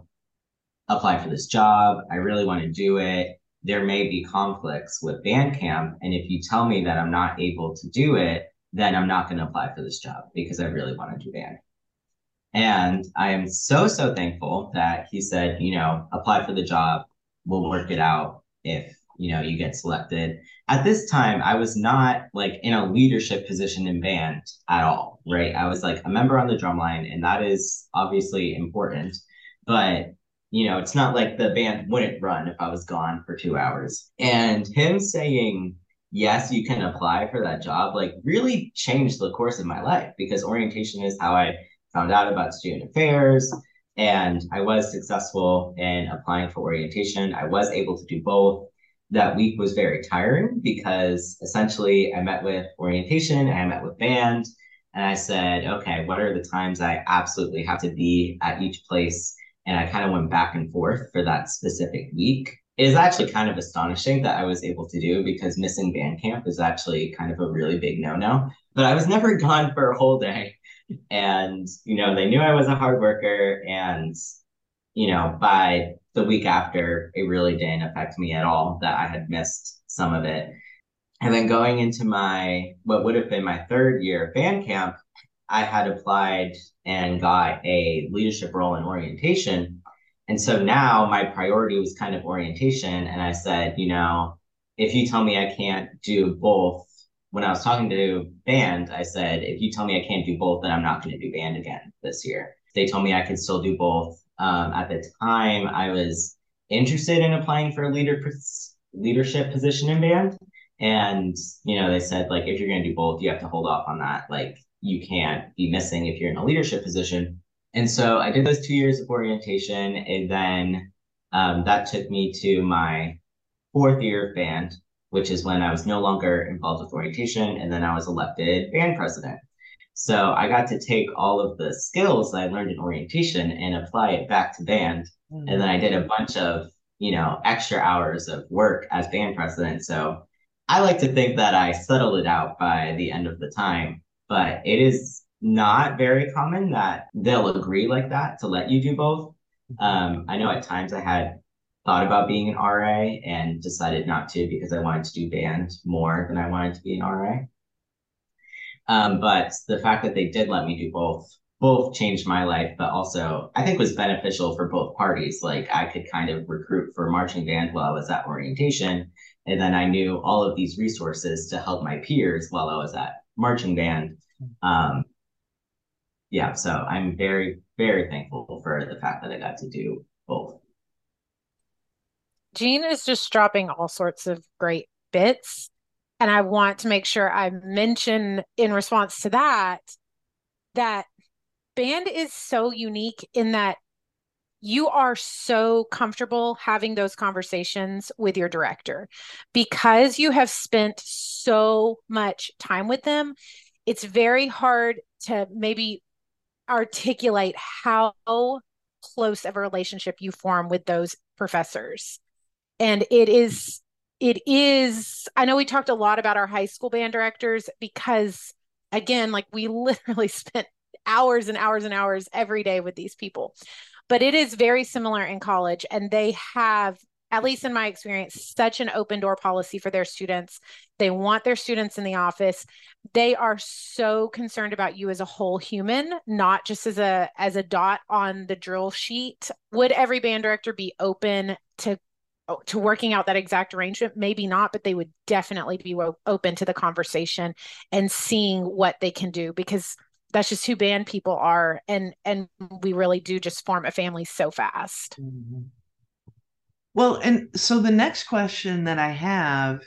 apply for this job. I really want to do it. There may be conflicts with Bandcamp. And if you tell me that I'm not able to do it, then I'm not going to apply for this job because I really want to do band. And I am so, so thankful that he said, you know, apply for the job. We'll work it out if, you know, you get selected. At this time, I was not like in a leadership position in band at all, right? I was like a member on the drum line, and that is obviously important. But you know, it's not like the band wouldn't run if I was gone for two hours. And him saying, yes, you can apply for that job, like really changed the course of my life because orientation is how I found out about student affairs. And I was successful in applying for orientation. I was able to do both. That week was very tiring because essentially I met with orientation I met with band. And I said, okay, what are the times I absolutely have to be at each place? And I kind of went back and forth for that specific week. It is actually kind of astonishing that I was able to do because missing band camp is actually kind of a really big no no. But I was never [laughs] gone for a whole day. And, you know, they knew I was a hard worker. And, you know, by the week after, it really didn't affect me at all that I had missed some of it. And then going into my, what would have been my third year of band camp, I had applied and got a leadership role in orientation. And so now my priority was kind of orientation. And I said, you know, if you tell me I can't do both, when I was talking to band, I said, if you tell me I can't do both, then I'm not going to do band again this year. They told me I could still do both. Um, at the time, I was interested in applying for a leader leadership position in band. And, you know, they said, like, if you're going to do both, you have to hold off on that. Like, you can't be missing if you're in a leadership position. And so I did those two years of orientation. And then um, that took me to my fourth year of band, which is when I was no longer involved with orientation. And then I was elected band president. So I got to take all of the skills that I learned in orientation and apply it back to band. Mm-hmm. And then I did a bunch of, you know, extra hours of work as band president. So I like to think that I settled it out by the end of the time, but it is not very common that they'll agree like that to let you do both. Um, I know at times I had thought about being an RA and decided not to because I wanted to do band more than I wanted to be an RA. Um, but the fact that they did let me do both both changed my life, but also I think was beneficial for both parties. Like I could kind of recruit for marching band while I was at orientation, and then I knew all of these resources to help my peers while I was at marching band. Um, yeah, so I'm very, very thankful for the fact that I got to do both. Gene is just dropping all sorts of great bits. And I want to make sure I mention in response to that that band is so unique in that you are so comfortable having those conversations with your director because you have spent so much time with them. It's very hard to maybe articulate how close of a relationship you form with those professors. And it is, it is, I know we talked a lot about our high school band directors because, again, like we [laughs] literally spent hours and hours and hours every day with these people. But it is very similar in college, and they have at least in my experience, such an open door policy for their students. They want their students in the office. They are so concerned about you as a whole human, not just as a as a dot on the drill sheet. Would every band director be open to to working out that exact arrangement? Maybe not, but they would definitely be open to the conversation and seeing what they can do because that's just who band people are and and we really do just form a family so fast. Mm-hmm. Well, and so the next question that I have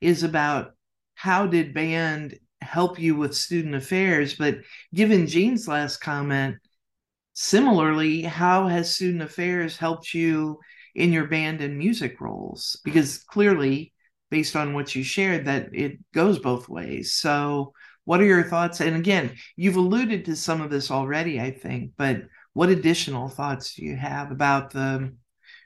is about how did band help you with student affairs? But given Gene's last comment, similarly, how has student affairs helped you in your band and music roles? Because clearly, based on what you shared, that it goes both ways. So, what are your thoughts? And again, you've alluded to some of this already, I think, but what additional thoughts do you have about the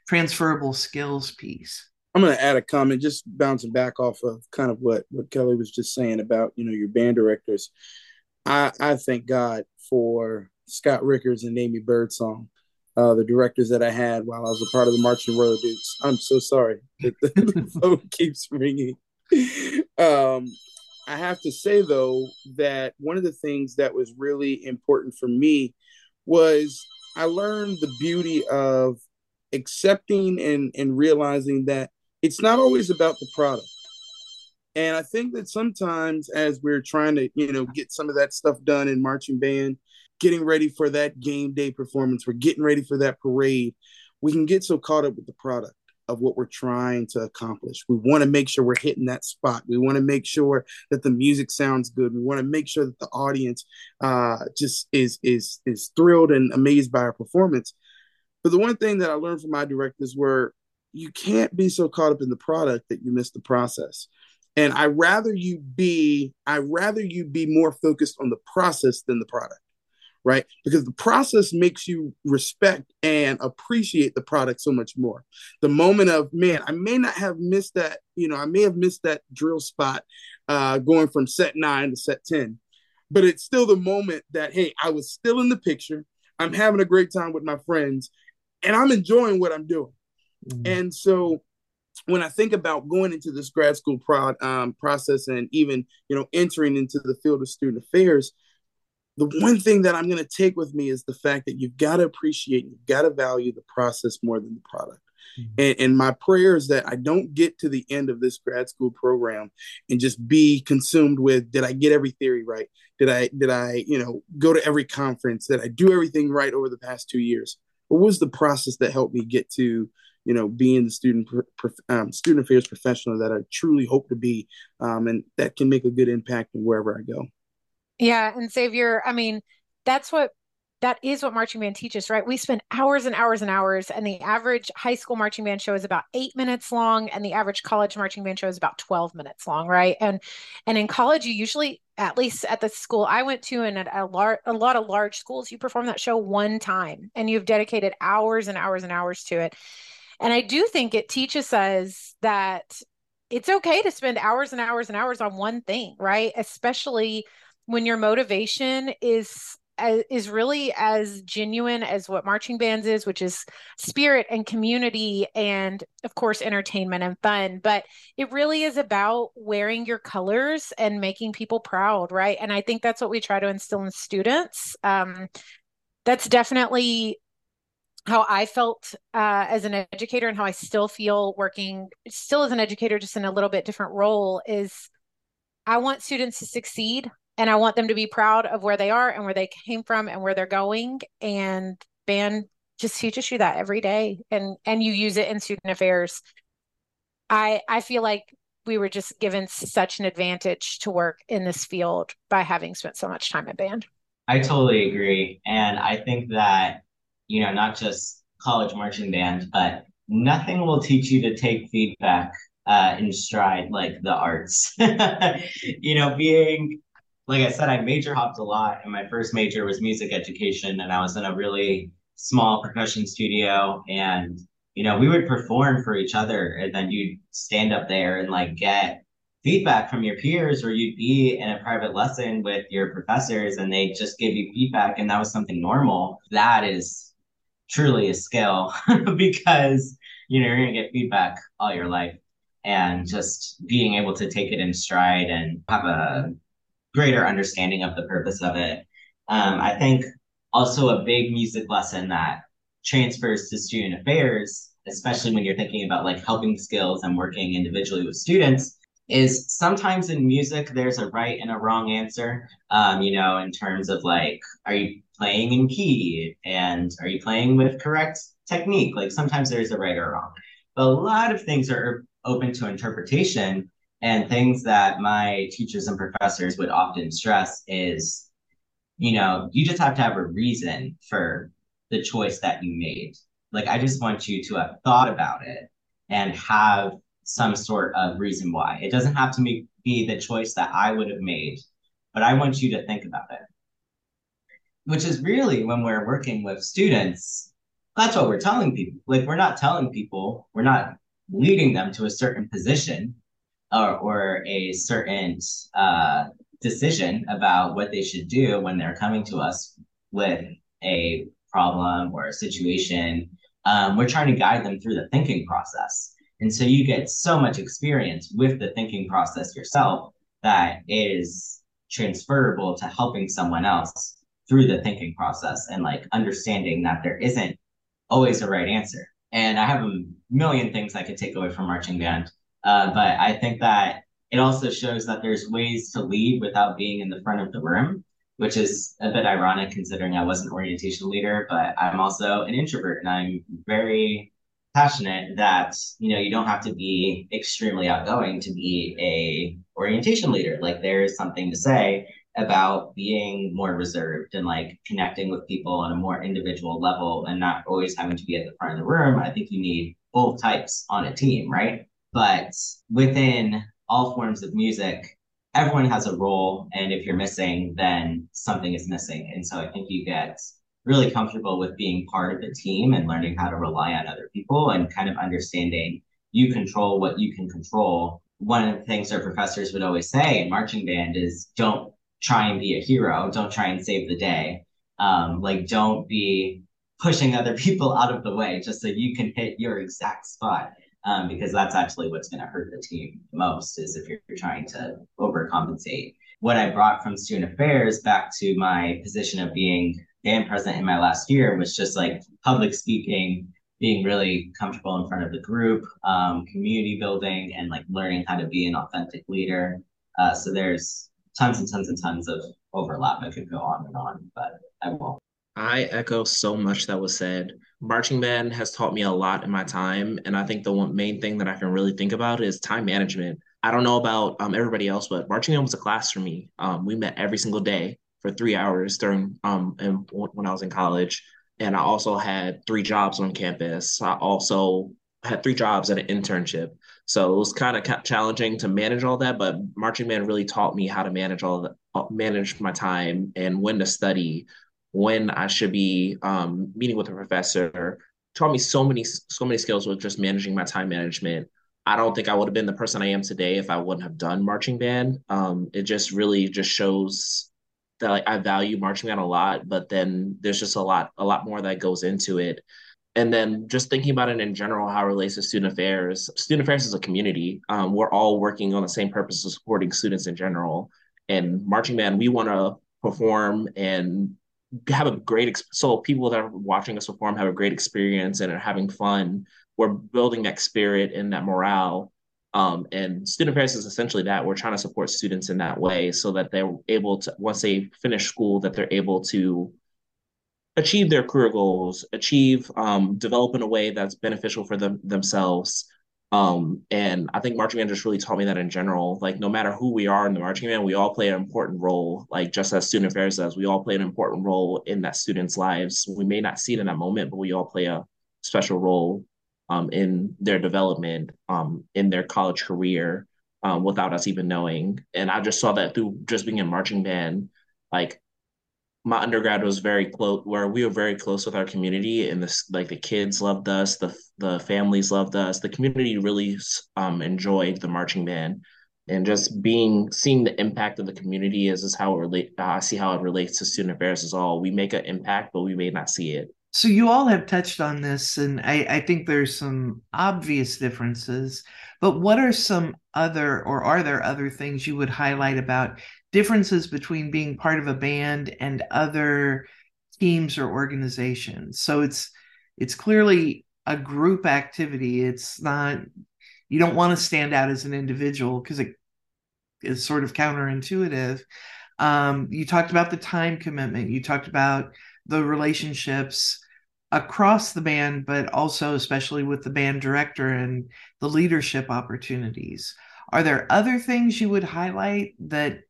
transferable skills piece. I'm going to add a comment, just bouncing back off of kind of what what Kellye was just saying about you know your band directors. I I thank God for Scott Rikkers and Amy Birdsong, uh, the directors that I had while I was a part of the Marching Royal Dukes. I'm so sorry that the, [laughs] phone keeps ringing. Um, I have to say though that one of the things that was really important for me was I learned the beauty of accepting and and realizing that it's not always about the product. And i think that sometimes as we're trying to you know get some of that stuff done in marching band getting ready for that game day performance we're getting ready for that parade we can get so caught up with the product of what we're trying to accomplish. We want to make sure we're hitting that spot. We want to make sure that the music sounds good. We want to make sure that the audience uh, just is is is thrilled and amazed by our performance. But the one thing that I learned from my directors were you can't be so caught up in the product that you miss the process. And I rather you be, I rather you be more focused on the process than the product, right? Because the process makes you respect and appreciate the product so much more. The moment of, man, I may not have missed that, you know, I may have missed that drill spot uh, going from set nine to set 10, but it's still the moment that, hey, I was still in the picture. I'm having a great time with my friends and I'm enjoying what I'm doing. Mm-hmm. And so when I think about going into this grad school pro, um, process and even you know entering into the field of student affairs, the one thing that I'm going to take with me is the fact that you've got to appreciate, you've got to value the process more than the product. Mm-hmm. And, and my prayer is that I don't get to the end of this grad school program and just be consumed with did I get every theory right? Did I did I you know go to every conference? Did I do everything right over the past two years? What was the process that helped me get to you know being the student um, student affairs professional that I truly hope to be, um, and that can make a good impact wherever I go. Yeah, and Xaiver, I mean, that's what that is what marching band teaches, right? We spend hours and hours and hours, and the average high school marching band show is about eight minutes long, and the average college marching band show is about 12 minutes long, right? And and in college, you usually, at least at the school I went to, and at a, lar- a lot of large schools, you perform that show one time, and you've dedicated hours and hours and hours to it. And I do think it teaches us that it's okay to spend hours and hours and hours on one thing, right? Especially when your motivation is is really as genuine as what marching bands is, which is spirit and community and of course entertainment and fun. But it really is about wearing your colors and making people proud, right? And I think that's what we try to instill in students. Um, that's definitely how I felt uh, as an educator and how I still feel working still as an educator, just in a little bit different role is I want students to succeed and I want them to be proud of where they are and where they came from and where they're going. And band just teaches you that every day, and and you use it in student affairs. I I feel like we were just given such an advantage to work in this field by having spent so much time at band. I totally agree, and I think that you know not just college marching band, but nothing will teach you to take feedback uh, in stride like the arts. [laughs] you know, being like I said, I major hopped a lot, and my first major was music education, and I was in a really small percussion studio, and you know we would perform for each other, and then you'd stand up there and like get feedback from your peers, or you'd be in a private lesson with your professors, and they just give you feedback, and that was something normal. That is truly a skill [laughs] because you know you're gonna get feedback all your life and just being able to take it in stride and have a greater understanding of the purpose of it. Um, I think also a big music lesson that transfers to student affairs, especially when you're thinking about like helping skills and working individually with students, is sometimes in music there's a right and a wrong answer. Um, you know, in terms of like, are you playing in key and are you playing with correct technique? Like sometimes there's a right or wrong, but a lot of things are open to interpretation and things that my teachers and professors would often stress is, you know, you just have to have a reason for the choice that you made. Like, I just want you to have thought about it and have some sort of reason why. It doesn't have to be the choice that I would have made, but I want you to think about it. Which is really when we're working with students, that's what we're telling people. Like, we're not telling people, we're not leading them to a certain position or, or a certain uh, decision about what they should do when they're coming to us with a problem or a situation. Um, we're trying to guide them through the thinking process. And so you get so much experience with the thinking process yourself that is transferable to helping someone else through the thinking process and like understanding that there isn't always a right answer. And I have a million things I could take away from marching band. Uh, but I think that it also shows that there's ways to lead without being in the front of the room, which is a bit ironic considering I was an orientation leader, but I'm also an introvert and I'm very passionate that you know you don't have to be extremely outgoing to be a orientation leader. Like there is something to say about being more reserved and like connecting with people on a more individual level and not always having to be at the front of the room. I think you need both types on a team right but within all forms of music, everyone has a role. And if you're missing, then something is missing. And so I think you get really comfortable with being part of the team and learning how to rely on other people and kind of understanding you control what you can control. One of the things our professors would always say in marching band is don't try and be a hero, don't try and save the day. Um, like, don't be pushing other [laughs] people out of the way just so you can hit your exact spot um, because that's actually what's going to hurt the team most is if you're, you're trying to overcompensate. What I brought from student affairs back to my position of being band president in my last year was just like public speaking, being really comfortable in front of the group, um, community building, and like learning how to be an authentic leader. Uh, so there's tons and tons and tons of overlap. I could go on and on, but I won't. I echo so much that was said. Marching band has taught me a lot in my time, and I think the one main thing that I can really think about is time management. I don't know about um, everybody else, but marching band was a class for me. Um, we met every single day for three hours during um when I was in college, and I also had three jobs on campus. I also had three jobs and an internship, so it was kind of challenging to manage all that. But marching band really taught me how to manage all that, uh, manage my time and when to study, when I should be um, meeting with a professor. Taught me so many so many skills with just managing my time management. I don't think I would have been the person I am today if I wouldn't have done marching band. Um, it just really just shows that like, I value marching band a lot, but then there's just a lot a lot more that goes into it. And then just thinking about it in general, how it relates to student affairs. Student affairs is a community. Um, we're all working on the same purpose of supporting students in general. And marching band, we want to perform and have a great so people that are watching us perform have a great experience and are having fun. We're building that spirit and that morale um, and student affairs is essentially that. We're trying to support students in that way so that they're able to once they finish school that they're able to achieve their career goals achieve um, develop in a way that's beneficial for them themselves um, and I think marching band just really taught me that in general, like no matter who we are in the marching band, we all play an important role. Like just as student affairs does, we all play an important role in that student's lives. We may not see it in that moment, but we all play a special role um, in their development, um, in their college career, um, without us even knowing. And I just saw that through just being in marching band, like my undergrad was very close where we were very close with our community and this like the kids loved us the the families loved us the community really um, enjoyed the marching band. And just being seeing the impact of the community is is how it relate uh, i see how it relates to student affairs as all. We make an impact but we may not see it. So you all have touched on this and I, I think there's some obvious differences but what are some other or are there other things you would highlight about differences between being part of a band and other teams or organizations. So it's it's clearly a group activity. It's not you don't want to stand out as an individual because it is sort of counterintuitive. Um, you talked about the time commitment. You talked about the relationships across the band, but also especially with the band director and the leadership opportunities. Are there other things you would highlight that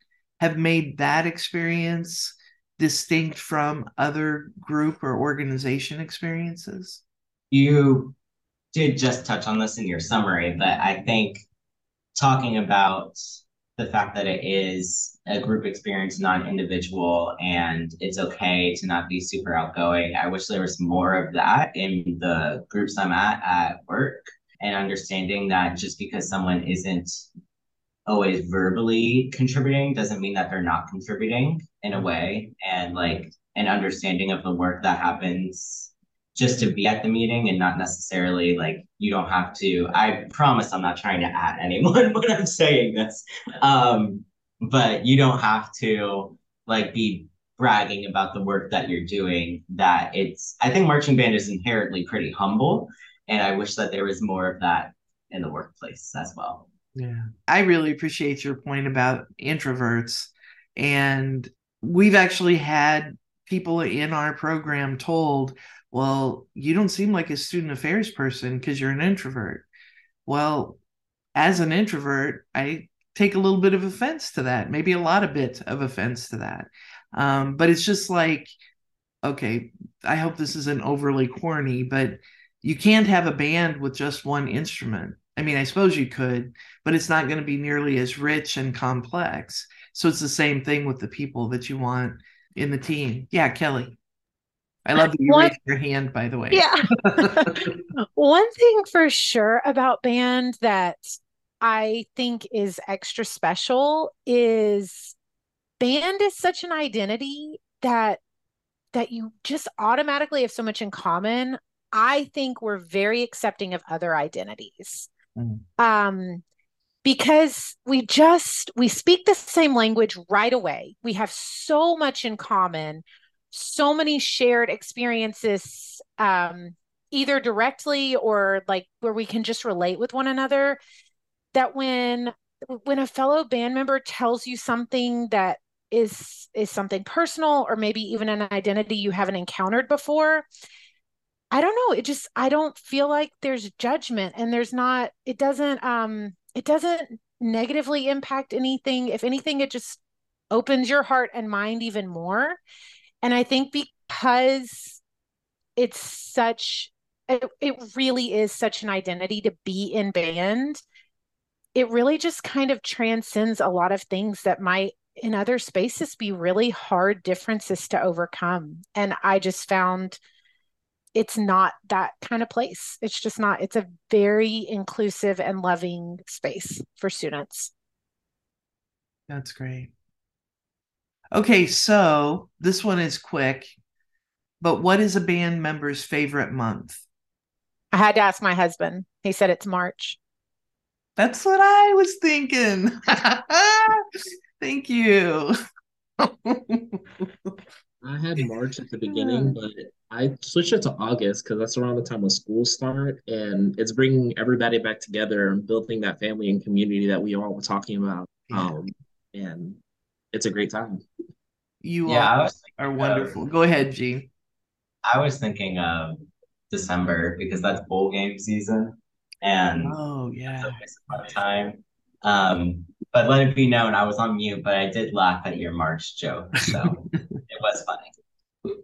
have made that experience distinct from other group or organization experiences? You did just touch on this in your summary, but I think talking about the fact that it is a group experience, not individual, and it's okay to not be super outgoing. I wish there was more of that in the groups I'm at at work and understanding that just because someone isn't always verbally contributing doesn't mean that they're not contributing in a way. And like an understanding of the work that happens just to be at the meeting and not necessarily like you don't have to i promise i'm not trying to add anyone [laughs] when i'm saying this. Um but you don't have to like be bragging about the work that you're doing that it's i think marching band is inherently pretty humble. And i wish that there was more of that in the workplace as well yeah. I really appreciate your point about introverts. And we've actually had people in our program told, well, you don't seem like a student affairs person because you're an introvert. Well, as an introvert, I take a little bit of offense to that, maybe a lot of bit of offense to that. Um, but it's just like, okay, I hope this isn't overly corny, but you can't have a band with just one instrument. I mean, I suppose you could, but it's not going to be nearly as rich and complex. So it's the same thing with the people that you want in the team. Yeah, Kellye. I love that you One, raised your hand, by the way. Yeah. [laughs] One thing for sure about band that I think is extra special is band is such an identity that that you just automatically have so much in common I think we're very accepting of other identities. Mm. Um, because we just we speak the same language right away. We have so much in common, so many shared experiences um, either directly or like where we can just relate with one another that when when a fellow band member tells you something that is is something personal or maybe even an identity you haven't encountered before i don't know it just i don't feel like there's judgment and there's not it doesn't um it doesn't negatively impact anything if anything it just opens your heart and mind even more and i think because it's such it, it really is such an identity to be in band it really just kind of transcends a lot of things that might in other spaces be really hard differences to overcome. And I just found it's not that kind of place. It's just not, it's a very inclusive and loving space for students. That's great. Okay, so this one is quick, but what is a band member's favorite month? I had to ask my husband. He said it's March. That's what I was thinking. [laughs] Thank you. [laughs] I had March at the beginning, but I switched it to August because that's around the time when school start, and it's bringing everybody back together and building that family and community that we all were talking about. Um, and it's a great time. You yeah, all are wonderful. Go ahead, Gene. I was thinking of December because that's bowl game season and oh yeah, time. Um, but let it be known, I was on mute, but I did laugh at your March joke, so it [laughs] was funny.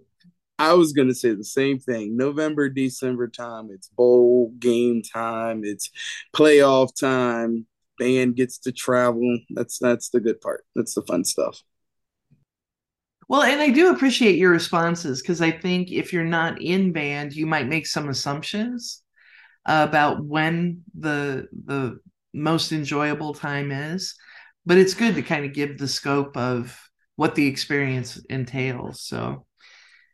I was gonna say the same thing. November, December time. It's bowl game time. It's playoff time. Band gets to travel. That's that's the good part. That's the fun stuff. Well, and I do appreciate your responses because I think if you're not in band, you might make some assumptions about when the the most enjoyable time is but it's good to kind of give the scope of what the experience entails so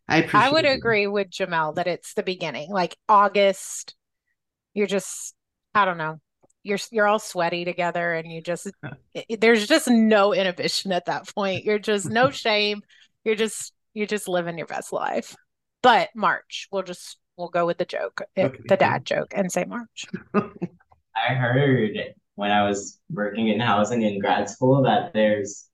i i would it. agree with jamel that it's the beginning like august you're just i don't know you're you're all sweaty together and you just [laughs] there's just no inhibition at that point you're just no [laughs] shame you're just you're just living your best life but march we'll just we'll go with the joke, eh, okay. the dad joke, and say March. [laughs] I heard when I was working in housing in grad school that there's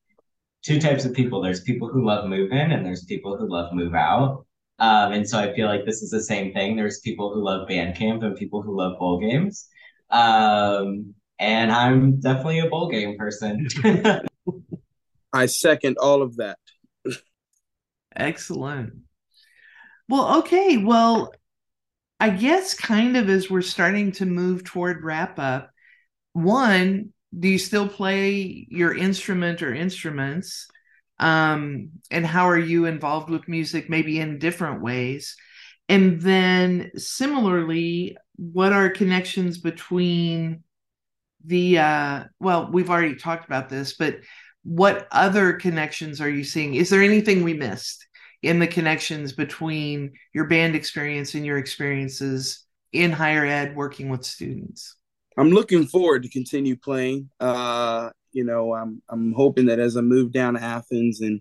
two types of people. There's people who love move in, and there's people who love move out. Um, and so I feel like this is the same thing. There's people who love band camp and people who love bowl games. Um, and I'm definitely a bowl game person. [laughs] I second all of that. Excellent. Well, okay. Well, I guess kind of as we're starting to move toward wrap up, one, do you still play your instrument or instruments? Um, and how are you involved with music, maybe in different ways? And then similarly, what are connections between the uh well, we've already talked about this, but what other connections are you seeing? Is there anything we missed? in the connections between your band experience and your experiences in higher ed working with students? I'm looking forward to continue playing. Uh, you know, I'm I'm hoping that as I move down to Athens and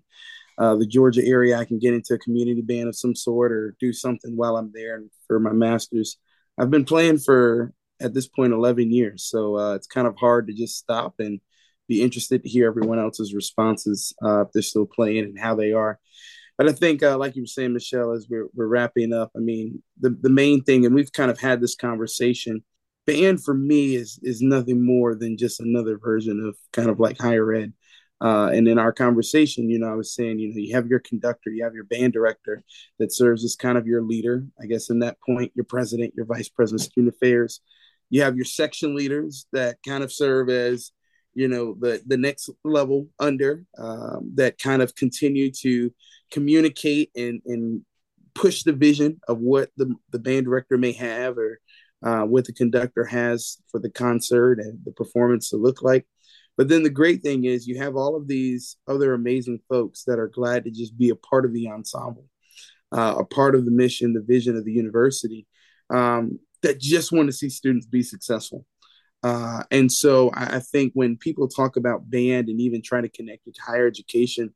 uh, the Georgia area, I can get into a community band of some sort or do something while I'm there for my master's. I've been playing for at this point 11 years, so uh, it's kind of hard to just stop and be interested to hear everyone else's responses uh, if they're still playing and how they are but I think, uh, like you were saying, Michelle, as we're, we're wrapping up, I mean, the, the main thing, and we've kind of had this conversation, band for me is is nothing more than just another version of kind of like higher ed. Uh, and in our conversation, you know, I was saying, you know, you have your conductor, you have your band director that serves as kind of your leader. I guess in that point, your president, your vice president, student affairs. You have your section leaders that kind of serve as, you know, the the next level under um, that kind of continue to communicate and and push the vision of what the, the band director may have or uh, what the conductor has for the concert and the performance to look like. But then the great thing is you have all of these other amazing folks that are glad to just be a part of the ensemble, uh, a part of the mission, the vision of the university. um, that just want to see students be successful. Uh, and so I, I, think when people talk about band and even try to connect it to higher education,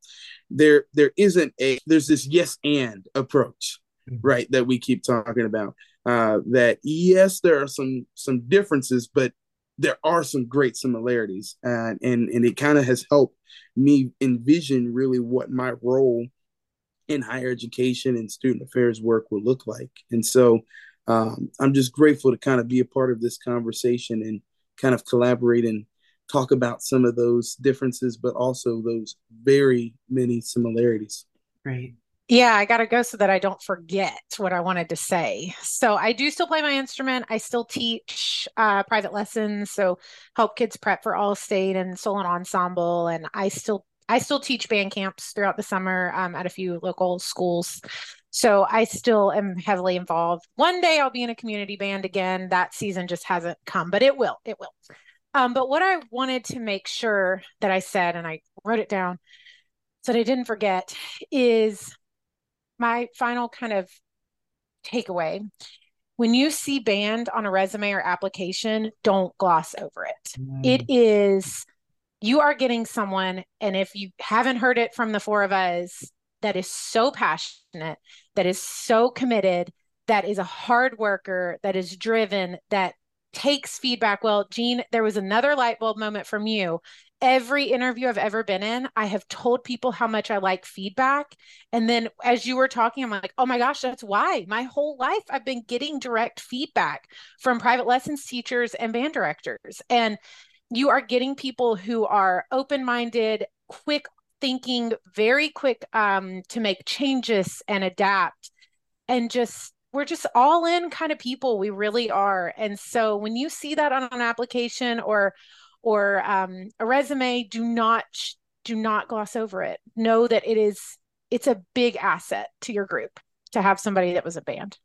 there there isn't a there's this yes and approach. [laughs] right? That we keep talking about. Uh, that yes, there are some some differences, but there are some great similarities, and and and it kind of has helped me envision really what my role in higher education and student affairs work will look like. And so um, I'm just grateful to kind of be a part of this conversation and kind of collaborate and talk about some of those differences, but also those very many similarities. Great. Yeah, I got to go so that I don't forget what I wanted to say. So I do still play my instrument. I still teach uh, private lessons, so help kids prep for all state and solo and ensemble, and I still I still teach band camps throughout the summer um, at a few local schools. So I still am heavily involved. One day I'll be in a community band again. That season just hasn't come, but it will. It will. Um, but what I wanted to make sure that I said, and I wrote it down so that I didn't forget, is my final kind of takeaway. When you see band on a resume or application, don't gloss over it. Mm. It is you are getting someone, and if you haven't heard it from the four of us, that is so passionate, that is so committed, that is a hard worker, that is driven, that takes feedback. Well, Gene, there was another light bulb moment from you. Every interview I've ever been in, I have told people how much I like feedback. And then as you were talking, I'm like, oh my gosh, that's why my whole life I've been getting direct feedback from private lessons teachers and band directors. And you are getting people who are open minded, quick thinking, very quick um, to make changes and adapt, and just we're just all in kind of people. We really are. And so when you see that on an application or or um, a resume, do not do not gloss over it. Know that it is it's a big asset to your group to have somebody that was a band.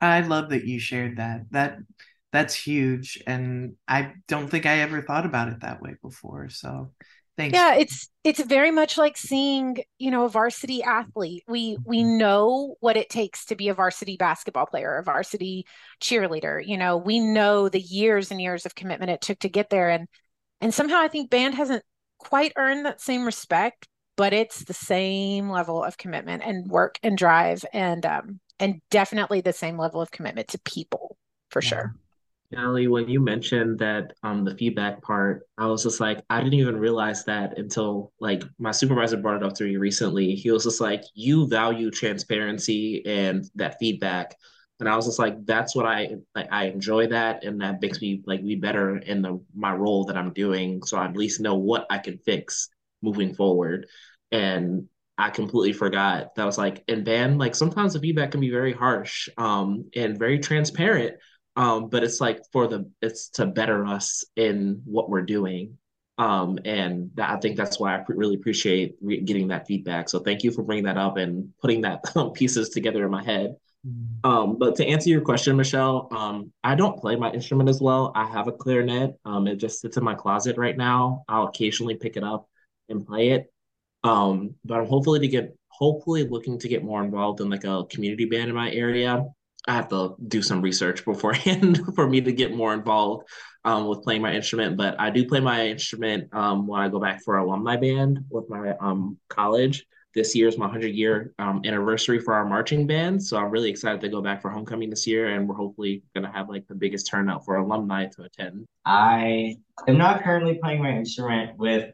I love that you shared that. That that's huge and i don't think i ever thought about it that way before so thanks yeah it's it's very much like seeing you know a varsity athlete we we mm-hmm. know what it takes to be a varsity basketball player a varsity cheerleader you know we know the years and years of commitment it took to get there and and somehow i think band hasn't quite earned that same respect but it's the same level of commitment and work and drive and um and definitely the same level of commitment to people for yeah. sure Kellye, when you mentioned that um the feedback part, I was just like, I didn't even realize that until like my supervisor brought it up to me recently. He was just like, you value transparency and that feedback. And I was just like, that's what I like I enjoy that and that makes me like be better in the my role that I'm doing. So I at least know what I can fix moving forward. And I completely forgot that was like in band, like sometimes the feedback can be very harsh um and very transparent um, but it's like for the it's to better us in what we're doing um, and that, i think that's why i really appreciate re- getting that feedback so thank you for bringing that up and putting that [laughs] pieces together in my head. Um, but to answer your question michelle um, i don't play my instrument as well. I have a clarinet. Um, it just sits in my closet right now. I'll occasionally pick it up and play it. Um, but i'm hopefully to get hopefully looking to get more involved in like a community band in my area. I have to do some research [laughs] beforehand for me to get more involved um, with playing my instrument. But I do play my instrument um, when I go back for alumni band with my um, college. This year is my 100 year um, anniversary for our marching band. So I'm really excited to go back for homecoming this year. And we're hopefully going to have like the biggest turnout for alumni to attend. I am not currently playing my instrument with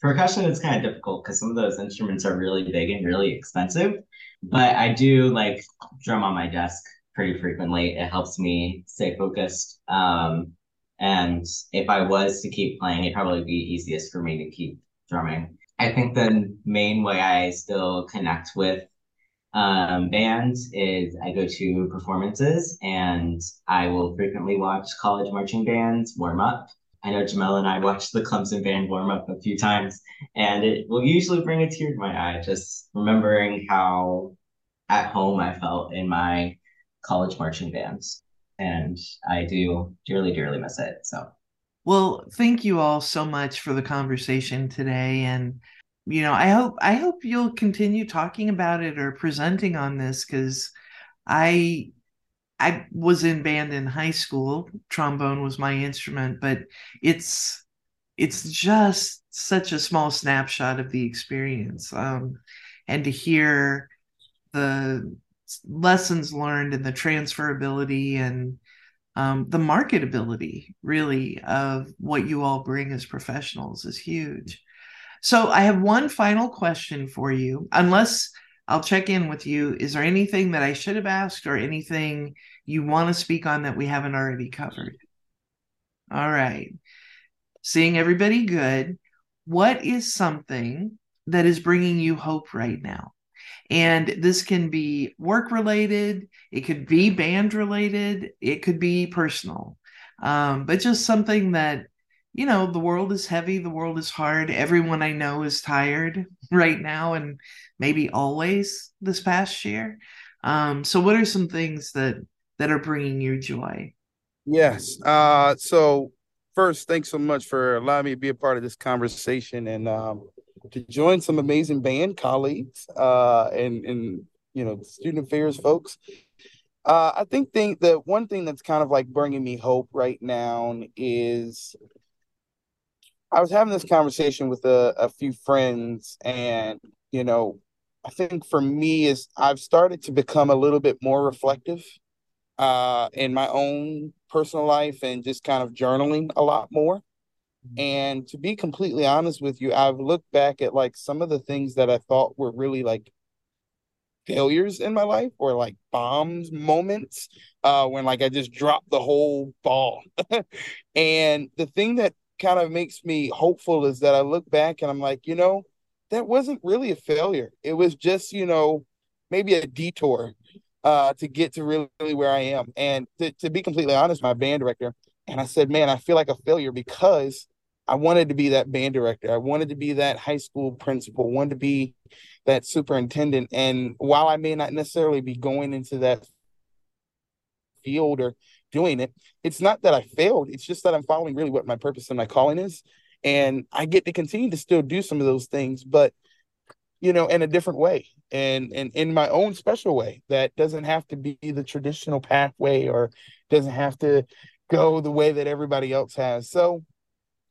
percussion. It's kind of difficult because some of those instruments are really big and really expensive. But I do like drum on my desk pretty frequently. It helps me stay focused. Um, and if I was to keep playing, it'd probably be easiest for me to keep drumming. I think the main way I still connect with um, bands is I go to performances and I will frequently watch college marching bands warm up. I know Jamel and I watched the Clemson band warm up a few times, and it will usually bring a tear to my eye just remembering how at home I felt in my college marching bands. And I do dearly, dearly miss it. So, well, thank you all so much for the conversation today. And, you know, I hope, I hope you'll continue talking about it or presenting on this because I, I was in band in high school. Trombone was my instrument, but it's it's just such a small snapshot of the experience. Um, and to hear the lessons learned and the transferability and um, the marketability really of what you all bring as professionals is huge. So I have one final question for you, unless I'll check in with you. Is there anything that I should have asked or anything you want to speak on that we haven't already covered? All right. Seeing everybody good. What is something that is bringing you hope right now? And this can be work related, it could be band related, it could be personal, um, but just something that, you know, the world is heavy, the world is hard. Everyone I know is tired [laughs] right now and maybe always this past year. Um, so, what are some things that that are bringing you joy? Yes. Uh, so first, thanks so much for allowing me to be a part of this conversation and um, to join some amazing band colleagues uh, and and you know student affairs folks. Uh, I think think the one thing that's kind of like bringing me hope right now is I was having this conversation with a, a few friends, and you know, I think for me is I've started to become a little bit more reflective uh, in my own personal life and just kind of journaling a lot more. Mm-hmm. And to be completely honest with you, I've looked back at like some of the things that I thought were really like failures in my life or like bombs moments uh when like I just dropped the whole ball. [laughs] and the thing that kind of makes me hopeful is that I look back and I'm like, you know, that wasn't really a failure. It was just, you know, maybe a detour uh to get to really, where I am. And to, to be completely honest, my band director, and I said, man, I feel like a failure because I wanted to be that band director. I wanted to be that high school principal, wanted to be that superintendent. And while I may not necessarily be going into that field or doing it, it's not that I failed. It's just that I'm following really what my purpose and my calling is. And I get to continue to still do some of those things, but you know, in a different way and and in my own special way that doesn't have to be the traditional pathway or doesn't have to go the way that everybody else has. So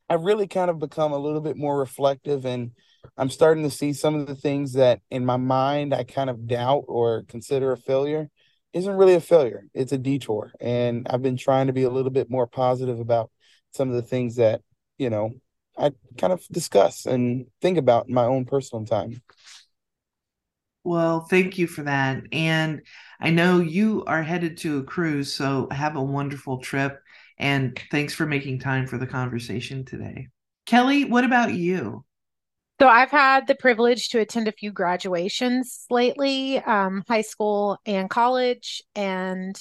I've really kind of become a little bit more reflective and I'm starting to see some of the things that in my mind I kind of doubt or consider a failure isn't really a failure. It's a detour. And I've been trying to be a little bit more positive about some of the things that, you know, I kind of discuss and think about in my own personal time. Well, thank you for that. And I know you are headed to a cruise, so have a wonderful trip. And thanks for making time for the conversation today. Kellye, what about you? So I've had the privilege to attend a few graduations lately, um, high school and college. And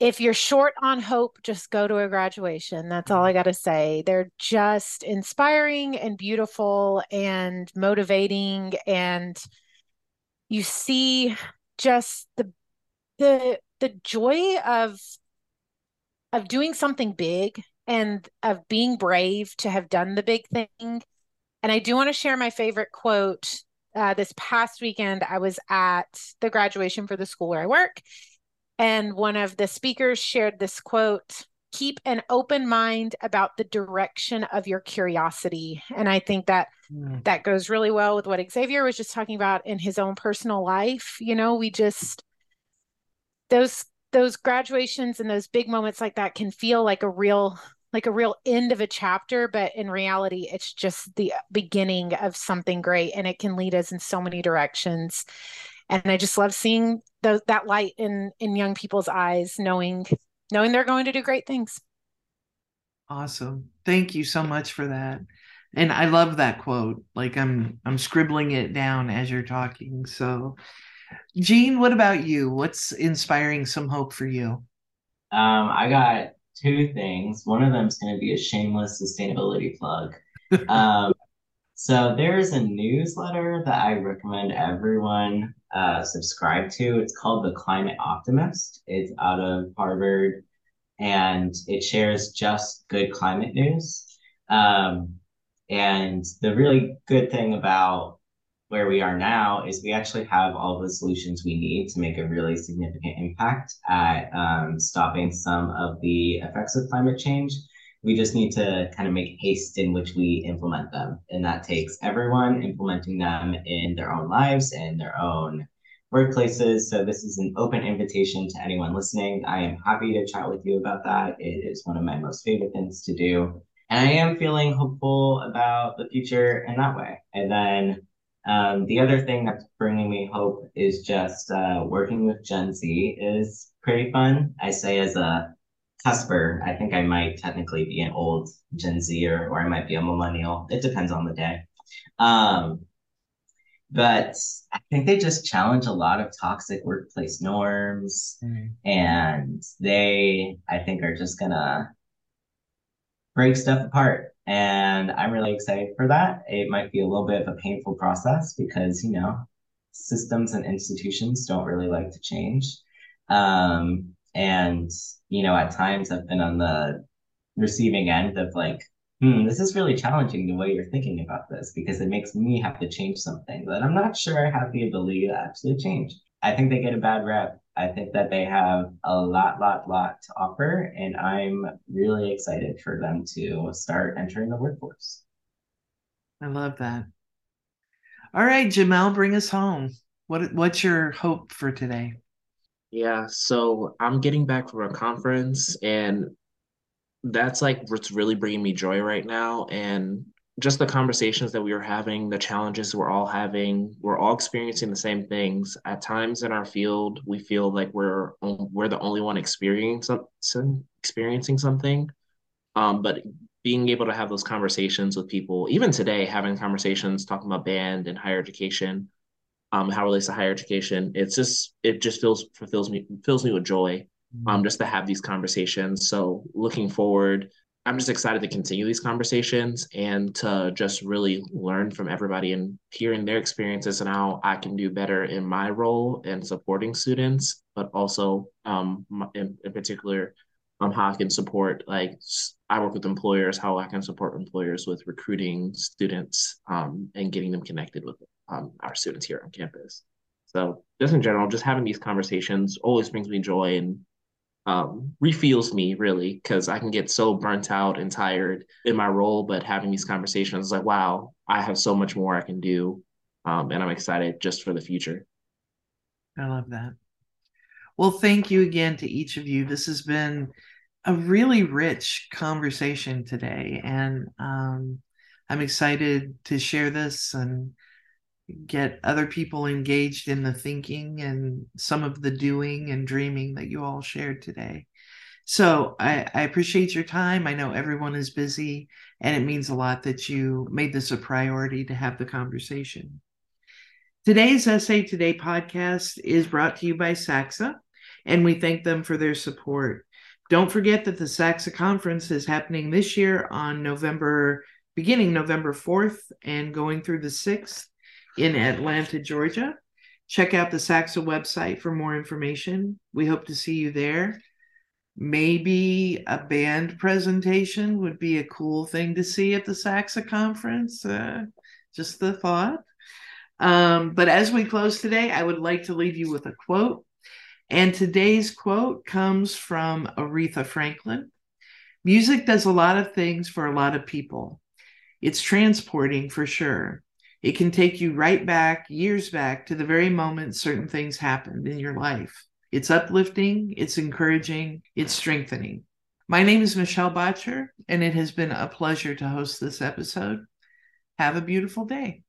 if you're short on hope, just go to a graduation. That's all I got to say. They're just inspiring and beautiful and motivating. And you see just the the the joy of of doing something big and of being brave to have done the big thing. And I do want to share my favorite quote. Uh, this past weekend, I was at the graduation for the school where I work, and one of the speakers shared this quote keep an open mind about the direction of your curiosity and i think that mm. that goes really well with what Xaiver was just talking about in his own personal life you know we just those those graduations and those big moments like that can feel like a real like a real end of a chapter but in reality it's just the beginning of something great and it can lead us in so many directions. And i just love seeing the, that light in in young people's eyes knowing knowing they're going to do great things. Awesome. Thank you so much for that. And i love that quote. Like i'm i'm scribbling it down as you're talking. So Gene, what about you? What's inspiring some hope for you? Um, I got two things. One of them is going to be a shameless sustainability plug. [laughs] um, so there's a newsletter that I recommend everyone uh, subscribe to. It's called The Climate Optimist. It's out of Harvard and it shares just good climate news. Um, and the really good thing about where we are now is we actually have all the solutions we need to make a really significant impact at um, stopping some of the effects of climate change. We just need to kind of make haste in which we implement them. And that takes everyone implementing them in their own lives and their own workplaces. So this is an open invitation to anyone listening. I am happy to chat with you about that. It is one of my most favorite things to do. And I am feeling hopeful about the future in that way. And then um, the other thing that's bringing me hope is just uh, working with Gen Z is pretty fun. I say as a cusper, I think I might technically be an old Gen Z or, or I might be a millennial. It depends on the day. Um, but I think they just challenge a lot of toxic workplace norms, mm. and they, I think, are just gonna break stuff apart. And I'm really excited for that. It might be a little bit of a painful process because, you know, systems and institutions don't really like to change. Um, and, you know, at times I've been on the receiving end of like, hmm, this is really challenging the way you're thinking about this because it makes me have to change something that I'm not sure I have the ability to actually change. I think they get a bad rep. I think that they have a lot, lot, lot to offer, and I'm really excited for them to start entering the workforce. I love that. All right, Jamel, bring us home. What what's your hope for today? Yeah, so I'm getting back from a conference and that's like what's really bringing me joy right now and just the conversations that we were having the challenges we're all having we're all experiencing the same things. At times in our field we feel like we're we're the only one experiencing experiencing something. Um, but being able to have those conversations with people even today having conversations talking about band and higher education um, how it relates to higher education it's just it just feels fulfills me fills me with joy um, just to have these conversations. So looking forward, I'm just excited to continue these conversations and to just really learn from everybody and hearing their experiences and how I can do better in my role in supporting students, but also um, in, in particular, um, how I can support like I work with employers, how I can support employers with recruiting students um, and getting them connected with um, our students here on campus. So just in general, just having these conversations always brings me joy and um, refuels me really because I can get so burnt out and tired in my role. But having these conversations, like, wow, I have so much more I can do, um, and I'm excited just for the future. I love that. Well, thank you again to each of you. This has been a really rich conversation today, and um, I'm excited to share this and get other people engaged in the thinking and some of the doing and dreaming that you all shared today. So I, I, appreciate your time. I know everyone is busy, and it means a lot that you made this a priority to have the conversation. Today's Essay Today podcast is brought to you by SACSA, and we thank them for their support. Don't forget that the SACSA conference is happening this year on November, beginning November 4th and going through the 6th in Atlanta, Georgia. Check out the SACSA website for more information. We hope to see you there. Maybe a band presentation would be a cool thing to see at the SACSA conference. Uh, just the thought. Um, but as we close today, I would like to leave you with a quote. And today's quote comes from Aretha Franklin Music does a lot of things for a lot of people. It's transporting for sure. It can take you right back, years back, to the very moment certain things happened in your life. It's uplifting, it's encouraging, it's strengthening. My name is Michelle Boettcher, and it has been a pleasure to host this episode. Have a beautiful day.